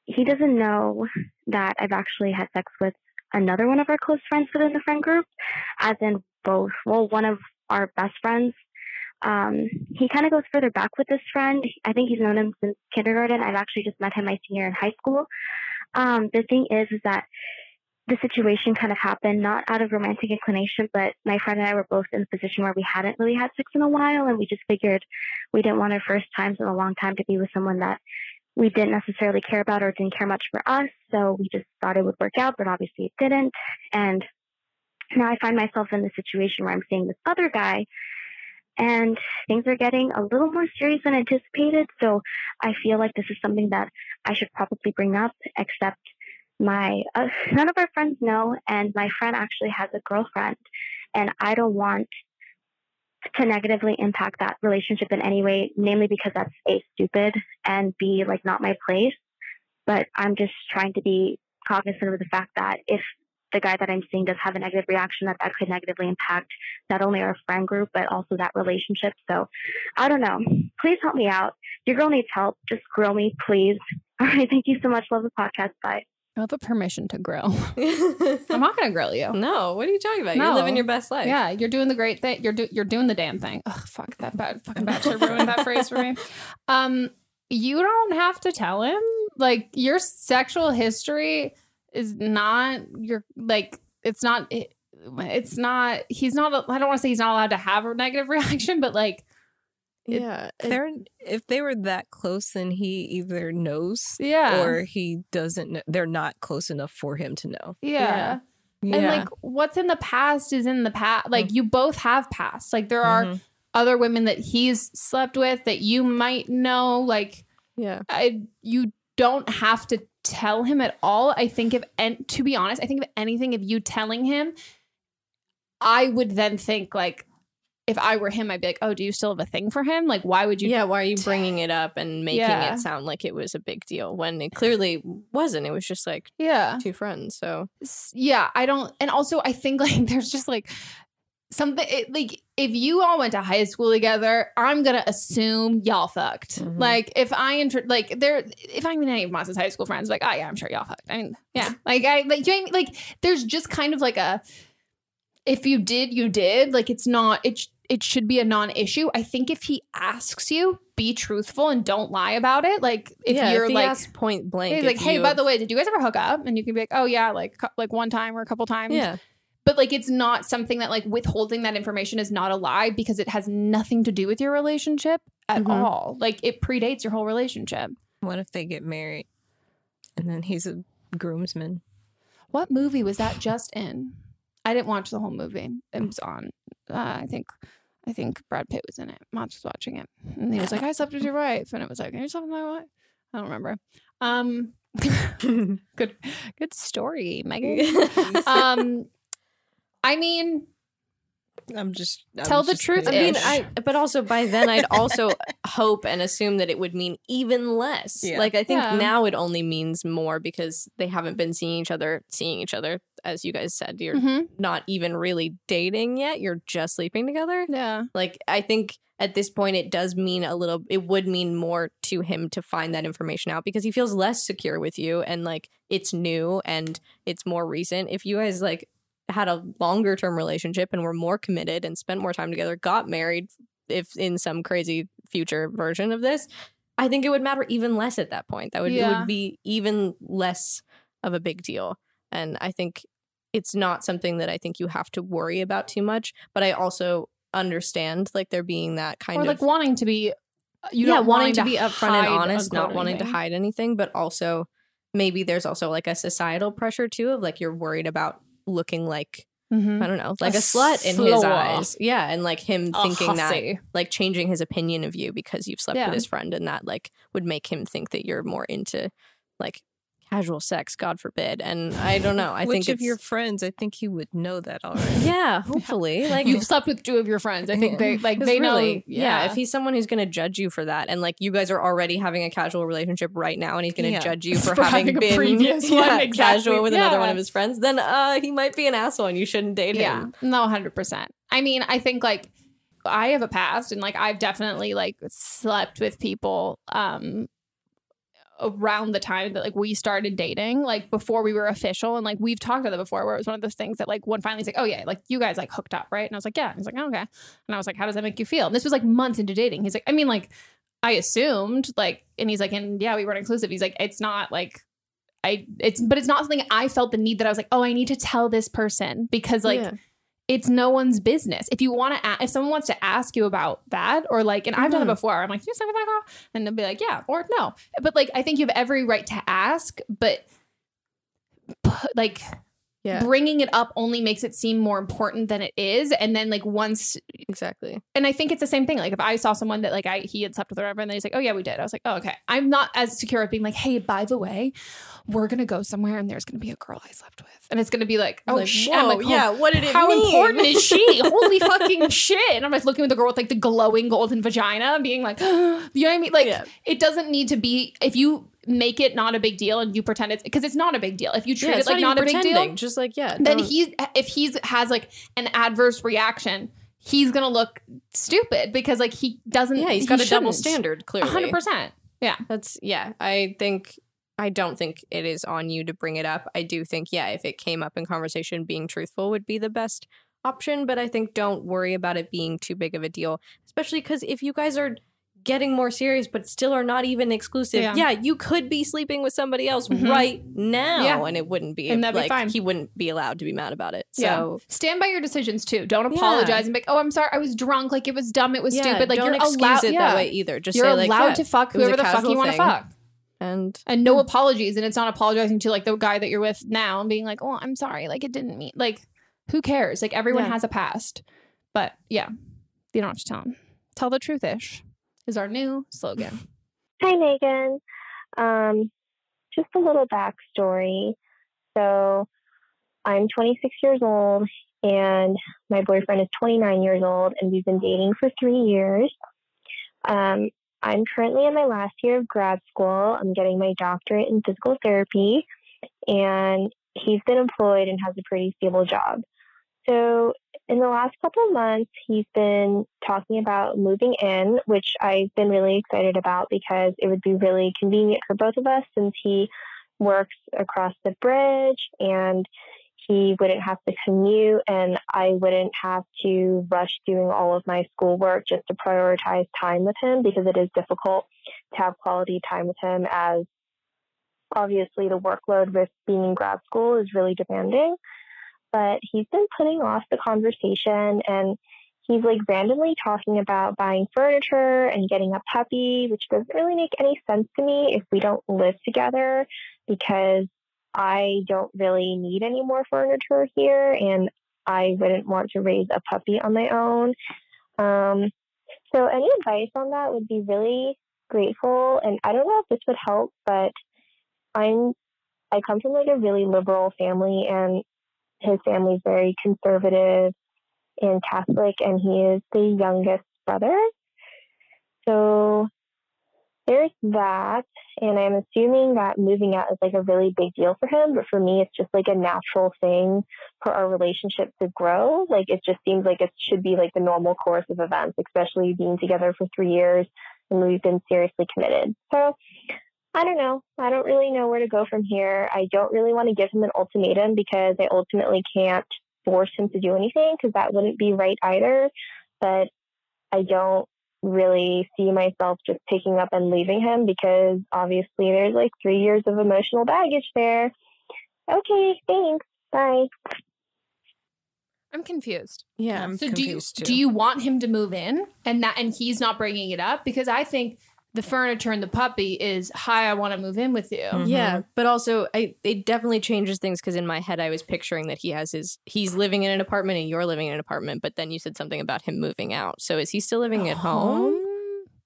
he doesn't know that I've actually had sex with another one of our close friends within the friend group, as in both, well, one of our best friends. Um, he kind of goes further back with this friend. I think he's known him since kindergarten. I've actually just met him my senior in high school. Um, the thing is, is that the situation kind of happened not out of romantic inclination, but my friend and I were both in a position where we hadn't really had sex in a while, and we just figured we didn't want our first times in a long time to be with someone that we didn't necessarily care about or didn't care much for us. So we just thought it would work out, but obviously it didn't. And now I find myself in the situation where I'm seeing this other guy and things are getting a little more serious than anticipated. So I feel like this is something that I should probably bring up, except my uh, none of our friends know, and my friend actually has a girlfriend, and I don't want to negatively impact that relationship in any way, namely because that's a stupid and b like not my place. But I'm just trying to be cognizant of the fact that if the guy that I'm seeing does have a negative reaction, that that could negatively impact not only our friend group but also that relationship. So I don't know. Please help me out. Your girl needs help. Just grill me, please. All right. Thank you so much. Love the podcast. Bye. I have a permission to grill. I'm not gonna grill you. No, what are you talking about? You're living your best life. Yeah, you're doing the great thing. You're do- you're doing the damn thing. Ugh, fuck that bad fucking bachelor ruined that phrase for me. Um, you don't have to tell him. Like your sexual history is not your like. It's not. It, it's not. He's not. I don't want to say he's not allowed to have a negative reaction, but like. It- yeah, they're if they were that close, then he either knows, Yeah. or he doesn't. Know, they're not close enough for him to know. Yeah. Yeah. And like what's in the past is in the past. Like you both have past. Like there are Mhm. other women that he's slept with that you might know. Like yeah, I you don't have to tell him at all. I think if and to be honest, I think if anything, if you telling him, I would then think like if I were him, I'd be like, oh, do you still have a thing for him? Like, why would you? yeah, why are you bringing it up and making Yeah. it sound like it was a big deal when it clearly wasn't? It was just like Yeah. two friends. So yeah i don't and also i think like there's just like something it, like if you all went to high school together i'm gonna assume y'all fucked Mm-hmm. like if i inter- like there if i mean any of Moss's high school friends like oh yeah i'm sure y'all fucked i mean yeah like i like you know I mean? like there's just kind of like a if you did you did like it's not it sh- it should be a non-issue i think if he asks you be truthful and don't lie about it like if yeah, you're if like point blank, He's like, hey, you by the way, did you guys ever hook up? And you can be like, oh yeah, like like one time or a couple times. Yeah. But like, it's not something that like withholding that information is not a lie because it has nothing to do with your relationship at Mm-hmm. Mhm. all. Like it predates your whole relationship. What if they get married, and then he's a groomsman? What movie was that just in? I didn't watch the whole movie. It was on. Uh, I think. I think Brad Pitt was in it. Mods was watching it, and he was like, "I slept with your wife," and it was like, "You slept with my wife." I don't remember. Um, good, good story, Megan. um, I mean, I'm just I'm Tell the just truth, I mean. I but also by then I'd also hope and assume that it would mean even less. Yeah. Like I think Yeah. now it only means more because they haven't been seeing each other, seeing each other, as you guys said. You're Mhm. not even really dating yet. You're just sleeping together. yeah, Like I think at this point it does mean a little it would mean more to him to find that information out because he feels less secure with you and like it's new and it's more recent. If you guys like had a longer term relationship and were more committed and spent more time together, got married if in some crazy future version of this, I think it would matter even less at that point. That would it Yeah. would be even less of a big deal. And I think it's not something that I think you have to worry about too much. But I also understand like there being that kind or of like wanting to be, uh, you yeah, wanting to be upfront and honest, not wanting to hide anything, but also maybe there's also like a societal pressure too of like you're worried about looking like mm-hmm. I don't know, like a, slut in his eyes. Yeah, and like him A thinking hussy. that, like changing his opinion of you because you've slept Yeah. with his friend, and that like would make him think that you're more into like casual sex. God forbid. And I don't know. I Which think of it's, your friends? I think you would know that already. yeah, hopefully, like You've slept with two of your friends. I think they like they know. really, yeah. If he's someone who's going to judge you for that, and like you guys are already having a casual relationship right now, and he's going to Yeah. judge you for, For having, having a been previous yeah, one, exactly. casual with another one of his friends, then uh, he might be an asshole, and you shouldn't date Yeah, him. no, hundred percent. I mean, I think like I have a past, and like I've definitely like slept with people um around the time that like we started dating, like before we were official, and like we've talked about it before, where it was one of those things that like one finally's like, oh yeah, like you guys like hooked up, right? And I was like, yeah. He's like, oh, okay. And I was like, how does that make you feel? And this was like months into dating. He's like, I mean, like I assumed like, and he's like, and yeah, we weren't inclusive. He's like, it's not like. I it's but it's not something I felt the need that I was like, oh, I need to tell this person because like Yeah. It's no one's business. If you want to, if someone wants to ask you about that, or like, and I've done it Mhm. before, I'm like, you slept with that girl, and they'll be like, yeah, or no. But like, I think you have every right to ask, but like. Yeah. Bringing it up only makes it seem more important than it is, and then like once, Exactly. and I think it's the same thing. Like if I saw someone that like I he had slept with or whatever, and then he's like, "Oh yeah, we did," I was like, "Oh okay." I'm not as secure of being like, "Hey, by the way, we're gonna go somewhere, and there's gonna be a girl I slept with," and it's gonna be like, "Oh Like, shit!" whoa, I'm yeah, "Oh, what did it How mean?" important is she? Holy fucking shit! And I'm like looking at the girl with like the glowing golden vagina, being like, you know what I mean? Like Yeah. it doesn't need to be if you make it not a big deal and you pretend it's because it's not a big deal. If you treat Yeah, it like not, not, a big deal. Just like yeah, then don't- he's if he's has like an adverse reaction, he's gonna look stupid because like he doesn't. yeah, he's he got a double standard. Clearly, hundred percent. Yeah. That's yeah. I think I don't think it is on you to bring it up. I do think yeah, if it came up in conversation, being truthful would be the best option. But I think don't worry about it being too big of a deal, especially because if you guys are getting more serious but still are not even exclusive Yeah. yeah, you could be sleeping with somebody else Mhm. right now Yeah. and it wouldn't be And that'd be like fine. he wouldn't be allowed to be mad about it so yeah. Stand by your decisions too. Don't apologize and be like, "Oh, I'm sorry. I was drunk. Like it was dumb. It was stupid." Like don't you're excuse allowed it that way either just you're say like allowed to fuck it was a whoever the fuck you want to fuck. and And no apologies. And it's not apologizing to like the guy that you're with now and being like, "Oh, I'm sorry. Like it didn't mean like who cares? Like everyone has a past." But yeah, you don't have to tell him. Tell the truth ish is our new slogan. Hi, Megan. Um, just a little backstory. So, I'm 26 years old, and my boyfriend is 29 years old, and we've been dating for three years. Um, I'm currently in my last year of grad school. I'm getting my doctorate in physical therapy, and he's been employed and has a pretty stable job. So, in the last couple of months, he's been talking about moving in, which I've been really excited about because it would be really convenient for both of us since he works across the bridge and he wouldn't have to commute and I wouldn't have to rush doing all of my schoolwork just to prioritize time with him because it is difficult to have quality time with him as obviously the workload with being in grad school is really demanding but he's been putting off the conversation and he's like randomly talking about buying furniture and getting a puppy, which doesn't really make any sense to me if we don't live together because I don't really need any more furniture here and I wouldn't want to raise a puppy on my own. Um, so any advice on that would be really grateful. And I don't know if this would help, but I'm I come from like a really liberal family and his family's very conservative and Catholic, and he is the youngest brother. So there's that, and I'm assuming that moving out is like a really big deal for him. But for me, it's just like a natural thing for our relationship to grow. Like it just seems like it should be like the normal course of events, especially being together for three years and we've been seriously committed. So I don't know. I don't really know where to go from here. I don't really want to give him an ultimatum because I ultimately can't force him to do anything because that wouldn't be right either. But I don't really see myself just picking up and leaving him because obviously there's like three years of emotional baggage there. Okay, thanks. Bye. I'm confused. yeah so do you do you want him to move in and that and he's not bringing it up because I think the furniture and the puppy is hi i want to move in with you Yeah, but also I it definitely changes things because in my head I was picturing that he has his he's living in an apartment and you're living in an apartment, but then you said something about him moving out. So is he still living at home?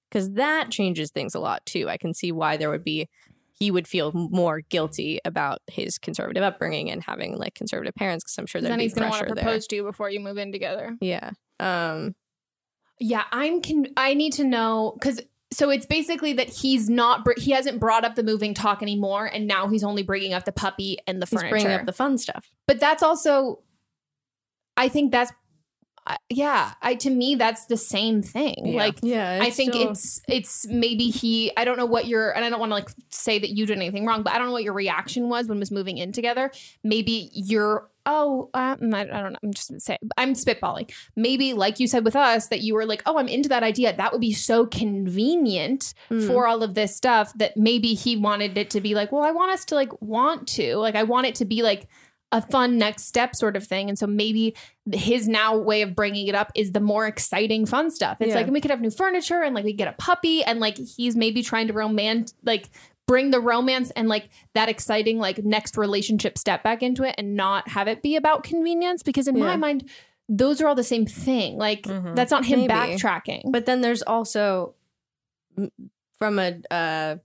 Because that changes things a lot too. I can see why there would be he would feel more guilty about his conservative upbringing and having like conservative parents because I'm sure there'd then he's gonna want pressure to there. propose to you before you move in together Yeah. Um. Yeah, I'm can I need to know cuz so it's basically that he's not br- he hasn't brought up the moving talk anymore and now he's only bringing up the puppy and the He's furniture. bringing up the fun stuff. but that's also I think that's I- yeah, I to me that's the same thing. Yeah. Like Yeah, I think still- it's it's maybe he I don't know what your and I don't want to like say that you did anything wrong, but I don't know what your reaction was when was moving in together. Maybe you're oh um, I, I don't know. I'm just say I'm spitballing. Maybe like you said with us that you were like oh I'm into that idea. That would be so convenient Mm. for all of this stuff that maybe he wanted it to be like well I want us to like want to like I want it to be like a fun next step sort of thing. And so maybe his now way of bringing it up is the more exciting fun stuff. It's Yeah. like we could have new furniture and like we get a puppy and like he's maybe trying to romance like bring the romance and like that exciting like next relationship step back into it and not have it be about convenience because in my mind those are all the same thing. Like that's not him Maybe. backtracking. But then there's also, from a uh,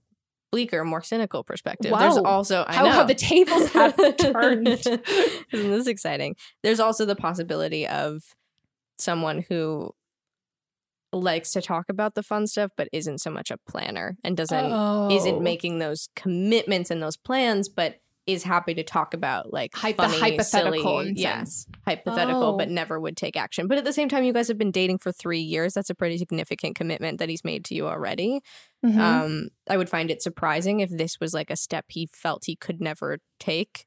bleaker, more cynical perspective, there's Wow. also I How know have the tables have turned? Isn't this exciting? There's also the possibility of someone who likes to talk about the fun stuff, but isn't so much a planner and doesn't Oh. isn't making those commitments and those plans, but is happy to talk about like Hy- the funny, hypothetical silly, yeah, hypothetical, Oh. but never would take action. But at the same time, you guys have been dating for three years. That's a pretty significant commitment that he's made to you already. Mhm. Um, I would find it surprising if this was like a step he felt he could never take,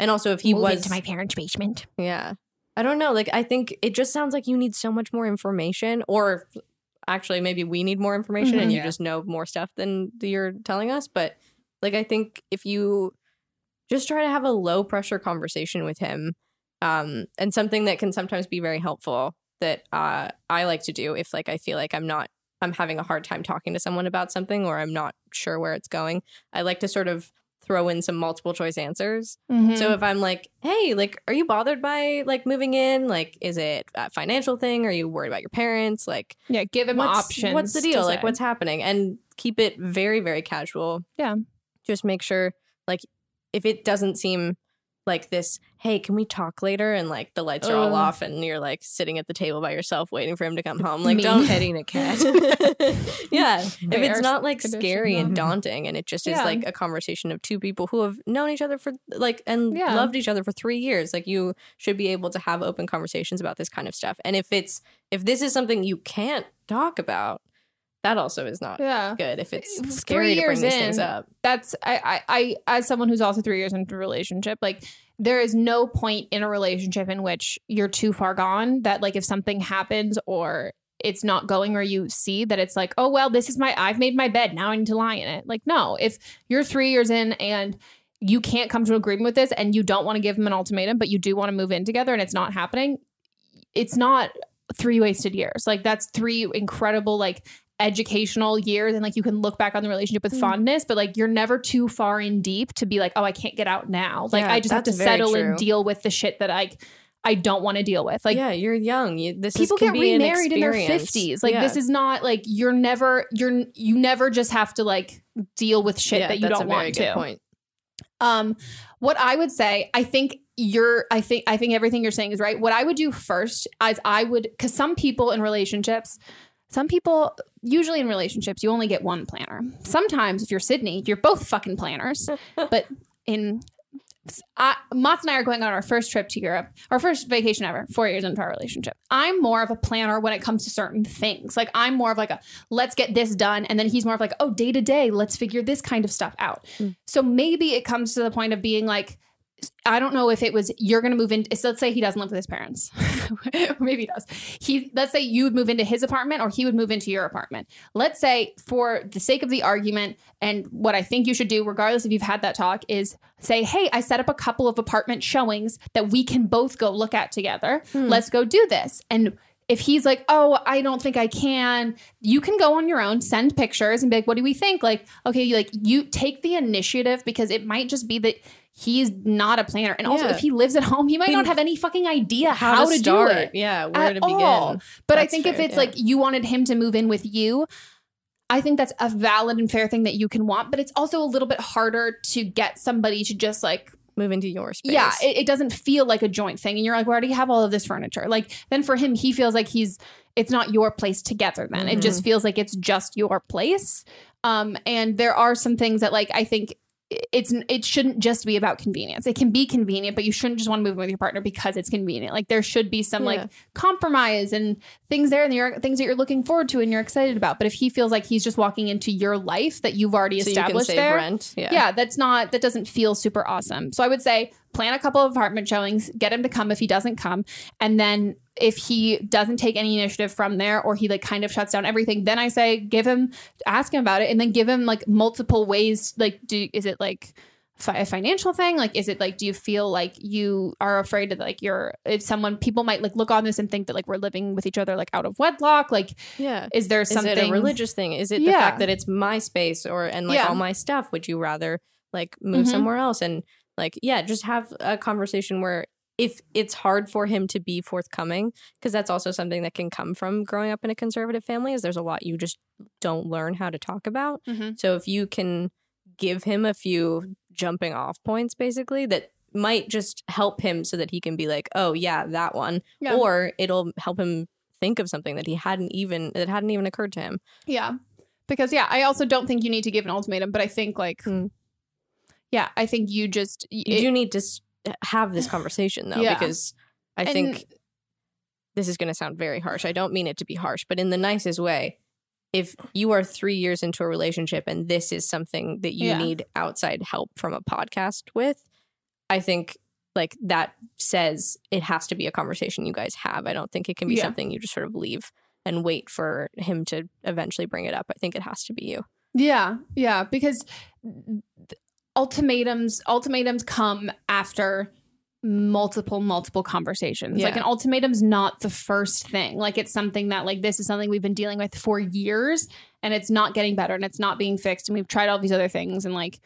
and also if he Move was into my parents' basement. yeah. I don't know. Like, I think it just sounds like you need so much more information, or actually, maybe we need more information and Mhm. you Yeah. just know more stuff than you're telling us. But, like, I think if you just try to have a low pressure conversation with him, um, and something that can sometimes be very helpful that uh, I like to do if, like, I feel like I'm not, I'm having a hard time talking to someone about something or I'm not sure where it's going, I like to sort of throw in some multiple choice answers. Mhm. So if I'm like, hey, like, are you bothered by like moving in? Like, is it a financial thing? Are you worried about your parents? Like, yeah, give him what's, options. What's the deal? Like, what's happening? And keep it very, very casual. Yeah. Just make sure, like, if it doesn't seem like this, hey, can we talk later? And like the lights are all Ugh. off and you're like sitting at the table by yourself waiting for him to come home. Like, don't petting a cat. yeah. if it's not like scary and Mhm. daunting and it just is like a conversation of two people who have known each other for like and Yeah. loved each other for 3 years, like you should be able to have open conversations about this kind of stuff. And if it's if this is something you can't talk about, that also is not Yeah. good if it's Three scary to bring years in, up. That's I, I I as someone who's also three years into a relationship, like there is no point in a relationship in which you're too far gone that like if something happens or it's not going where you see that it's like, oh well, this is my I've made my bed, now I need to lie in it. Like, no, if you're three years in and you can't come to an agreement with this and you don't want to give him an ultimatum, but you do want to move in together and it's not happening, it's not three wasted years. Like that's three incredible like educational years and like you can look back on the relationship with Mm. fondness, but like you're never too far in deep to be like, oh, I can't get out now. Like Yeah, I just have to settle true. and deal with the shit that I I don't want to deal with. Like yeah, you're young. You, this people is, can get remarried in their 50s. Like Yeah. this is not like you're never you're you never just have to like deal with shit Yeah, that you don't want good to. point. Um, what I would say, I think you're, I think, I think everything you're saying is right. What I would do first is I would, because some people in relationships, some people, usually in relationships, you only get one planner. Sometimes, if you're Sydney, you're both fucking planners. but in, I, Mats and I are going on our first trip to Europe, our first vacation ever, four years into our relationship. I'm more of a planner when it comes to certain things. Like I'm more of like a let's get this done, and then he's more of like oh day to day, let's figure this kind of stuff out. Hmm. So maybe it comes to the point of being like, I don't know if it was you're going to move in. So let's say he doesn't live with his parents, maybe he does. He let's say you would move into his apartment or he would move into your apartment. Let's say for the sake of the argument and what I think you should do, regardless if you've had that talk, is say, hey, I set up a couple of apartment showings that we can both go look at together. Hmm. Let's go do this and. if he's like, oh, I don't think I can, you can go on your own, send pictures and be like, what do we think? Like, okay, like you take the initiative because it might just be that he's not a planner. And also, Yeah. if he lives at home, he might He- not have any fucking idea How how, to start. do it. Yeah, where at to begin. all. But I That's think if it's yeah. like you wanted him to move in with you, I think that's a valid and fair thing that you can want. But it's also a little bit harder to get somebody to just like move into your space. yeah, it, it doesn't feel like a joint thing. And you're like, where do you have all of this furniture? Like, then for him, he feels like he's, it's not your place together then. It just feels like it's just your place. Um, and there are some things that, like, I think it's, it shouldn't just be about convenience. It can be convenient, but you shouldn't just want to move in with your partner because it's convenient. Like, there should be some Yeah. like compromise and things there and you're, things that you're looking forward to and you're excited about. But if he feels like he's just walking into your life that you've already So you established save there, rent. Yeah. yeah, that's not that doesn't feel super awesome. So I would say plan a couple of apartment showings, get him to come if he doesn't come, and then if he doesn't take any initiative from there or he like kind of shuts down everything, then I say give him ask him about it and then give him like multiple ways like do is it like fi- a financial thing like is it like do you feel like you are afraid that like you're if someone people might like look on this and think that like we're living with each other like out of wedlock like Yeah. is there something it a religious thing? Is it the Yeah. fact that it's my space or and like Yeah. all my stuff? Would you rather like move Mhm. somewhere else? And like, yeah, just have a conversation where if it's hard for him to be forthcoming, because that's also something that can come from growing up in a conservative family, is there's a lot you just don't learn how to talk about. Mhm. So if you can give him a few jumping off points, basically, that might just help him so that he can be like, oh yeah, that one. Yeah. Or it'll help him think of something that he hadn't even that hadn't even occurred to him. Yeah. Because yeah, I also don't think you need to give an ultimatum, but I think like yeah, I think you just. You do need to have this conversation though, Yeah. because I And- think this is going to sound very harsh. I don't mean it to be harsh, but in the nicest way. If you are three years into a relationship and this is something that you Yeah. need outside help from a podcast with, I think like that says it has to be a conversation you guys have. I don't think it can be Yeah. something you just sort of leave and wait for him to eventually bring it up. I think it has to be you. Yeah, yeah, because ultimatums ultimatums come after multiple multiple conversations. Like an ultimatum's not the first thing. Like it's something that like this is something we've been dealing with for years and it's not getting better and it's not being fixed and we've tried all these other things and like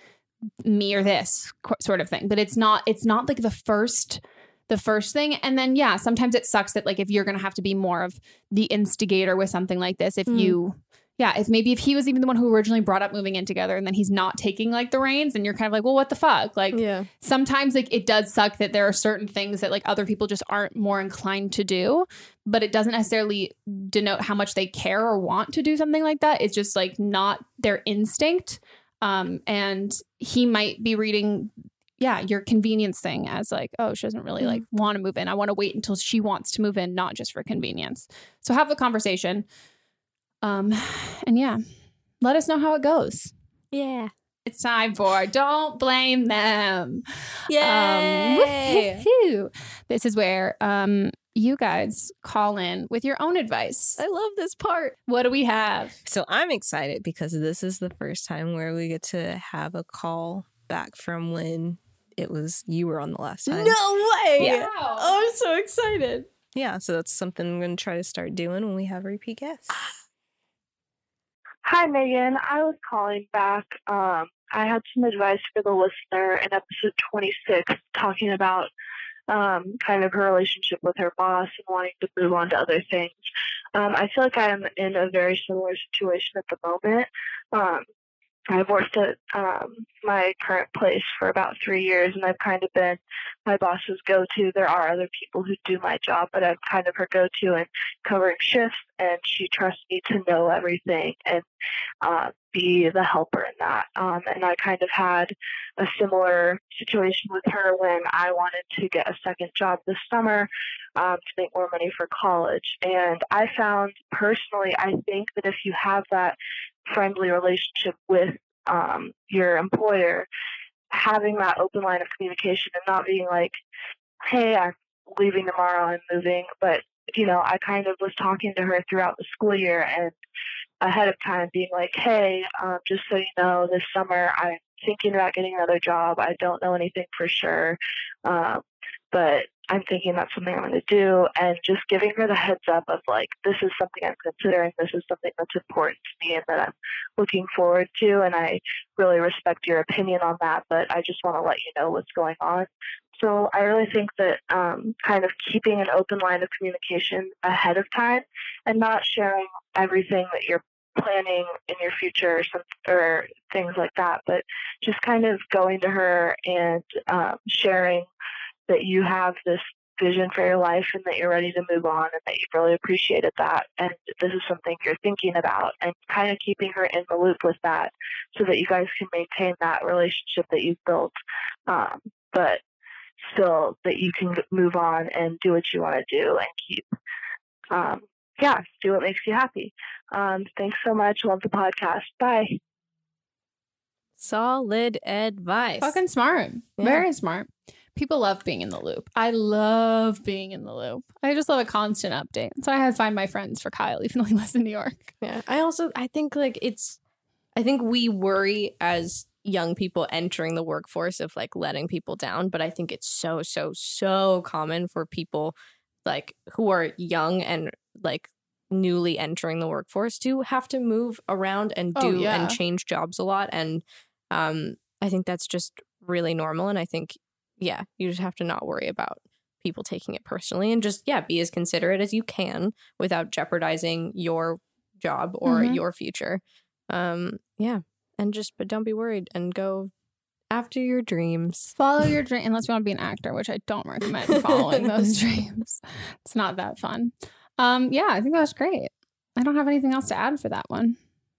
me or this sort of thing. But it's not it's not like the first the first thing and then yeah, sometimes it sucks that like if you're going to have to be more of the instigator with something like this if Hmm. you yeah, if maybe if he was even the one who originally brought up moving in together and then he's not taking like the reins and you're kind of like, well, what the fuck? Like Yeah. sometimes like it does suck that there are certain things that like other people just aren't more inclined to do, but it doesn't necessarily denote how much they care or want to do something like that. It's just like not their instinct. Um, and he might be reading yeah, your convenience thing as like, oh, she doesn't really like want to move in. I want to wait until she wants to move in, not just for convenience. So have the conversation. Um, and yeah, let us know how it goes. Yeah. It's time for Don't Blame Them. Yay! Um. This is where um, you guys call in with your own advice. I love this part. What do we have? So I'm excited because this is the first time where we get to have a call back from when it was you were on the last time. No way. Yeah. Oh, I'm so excited. Yeah, so that's something I'm going to try to start doing when we have repeat guests. Hi, Megan. I was calling back. Um, I had some advice for the listener in episode 26 talking about um, kind of her relationship with her boss and wanting to move on to other things. Um, I feel like I'm in a very similar situation at the moment. Um, I've worked at um, my current place for about three years, and I've kind of been my boss's go-to. There are other people who do my job, but I'm kind of her go-to in covering shifts, and she trusts me to know everything and uh, be the helper in that. Um, and I kind of had a similar situation with her when I wanted to get a second job this summer um, to make more money for college. And I found personally, I think that if you have that friendly relationship with um, your employer, having that open line of communication and not being like, hey, I'm leaving tomorrow, I'm moving, but you know, I kind of was talking to her throughout the school year and ahead of time being like, hey, um, just so you know, this summer I'm thinking about getting another job. I don't know anything for sure. Um, but I'm thinking that's something I'm going to do, and just giving her the heads up of like, this is something I'm considering, this is something that's important to me and that I'm looking forward to, and I really respect your opinion on that, but I just want to let you know what's going on. So I really think that um, kind of keeping an open line of communication ahead of time and not sharing everything that you're planning in your future or, some, or things like that, but just kind of going to her and um, sharing that you have this vision for your life and that you're ready to move on and that you've really appreciated that and this is something you're thinking about and kind of keeping her in the loop with that so that you guys can maintain that relationship that you've built um, but still that you can move on and do what you want to do and keep um, yeah do what makes you happy um, thanks so much love the podcast bye Solid advice. Fucking smart. Yeah. Very smart. People love being in the loop. I love being in the loop. I just love a constant update. So I had to find my friends for Kyle, even though he lives in New York. Yeah. I also I think like it's I think we worry as young people entering the workforce of like letting people down, but I think it's so so so common for people like who are young and like newly entering the workforce to have to move around and Oh, do yeah. and change jobs a lot and um I think that's just really normal and I think yeah, you just have to not worry about people taking it personally and just yeah, be as considerate as you can without jeopardizing your job or Mhm. your future. Um yeah, and just but don't be worried and go after your dreams. Follow your dream, unless you want to be an actor, which I don't recommend following those dreams. It's not that fun. Um, yeah, I think that was great. I don't have anything else to add for that one.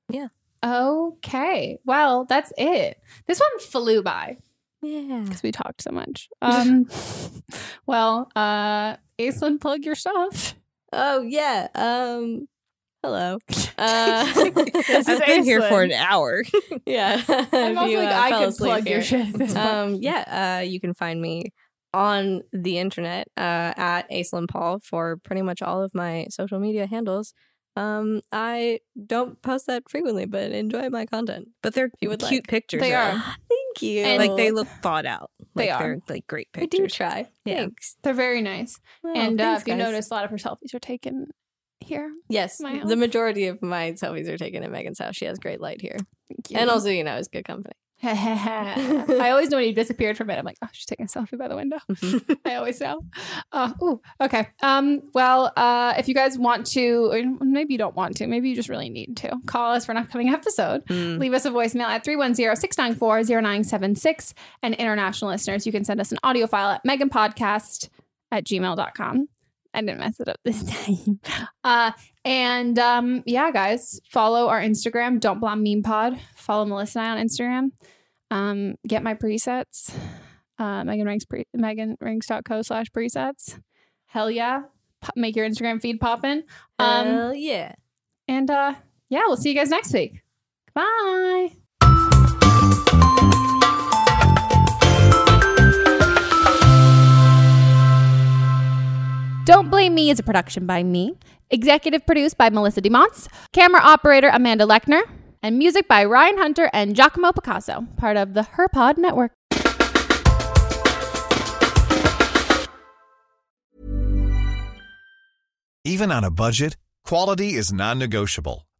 Yeah. Okay. Well, that's it. This one flew by. Yeah. Because we talked so much. Um, well, uh, Aislinn, plug your stuff. Oh yeah. Um hello. Uh This is I've been here for an hour. yeah. I'm If also you, like, uh, I could asleep plug your shit at this point. Um, yeah, uh, you can find me on the internet uh, at Aislinn Paul for pretty much all of my social media handles. Um, I don't post that frequently, but enjoy my content. But they're cute like. pictures. They are. Thank you. And- like they look thought out. They Like are. They're like great pictures. I do try. Yeah. Thanks. They're very nice. Well, and uh, thanks, if you guys. notice, a lot of her selfies are taken here. Yes, the majority of my selfies are taken at Megan's house. She has great light here, Thank you. and also you know it's good company. I always know when you disappeared from it. I'm like, oh, she's taking a selfie by the window. I always know. Uh, ooh, okay. Um, well, uh, if you guys want to, or maybe you don't want to, maybe you just really need to, call us for an upcoming episode. Mm. Leave us a voicemail at 310-694-0976. And international listeners, you can send us an audio file at meganpodcast at gmail.com. I didn't mess it up this time. Uh, and um, yeah, guys, follow our Instagram. Don't blame meme pod. Follow Melissa and I on Instagram. Um, get my presets. Uh, Megan Ranks pre- meganranks.co slash presets. Hell yeah. Pop- make your Instagram feed poppin'. Um, Hell yeah. and uh, yeah, we'll see you guys next week. Bye. Don't Blame Me is a production by me, executive produced by Melissa DeMonts, camera operator Amanda Lechner, and music by Ryan Hunter and Giacomo Picasso, part of the HerPod Network. Even on a budget, quality is non-negotiable.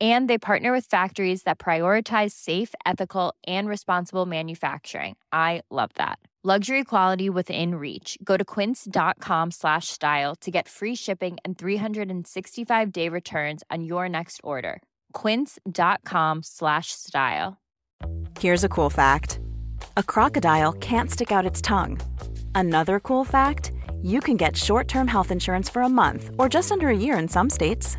And they partner with factories that prioritize safe, ethical, and responsible manufacturing. I love that. Luxury quality within reach. Go to quince.com slash style to get free shipping and 365 day returns on your next order. Quince.com slash style. Here's a cool fact a crocodile can't stick out its tongue. Another cool fact you can get short term health insurance for a month or just under a year in some states.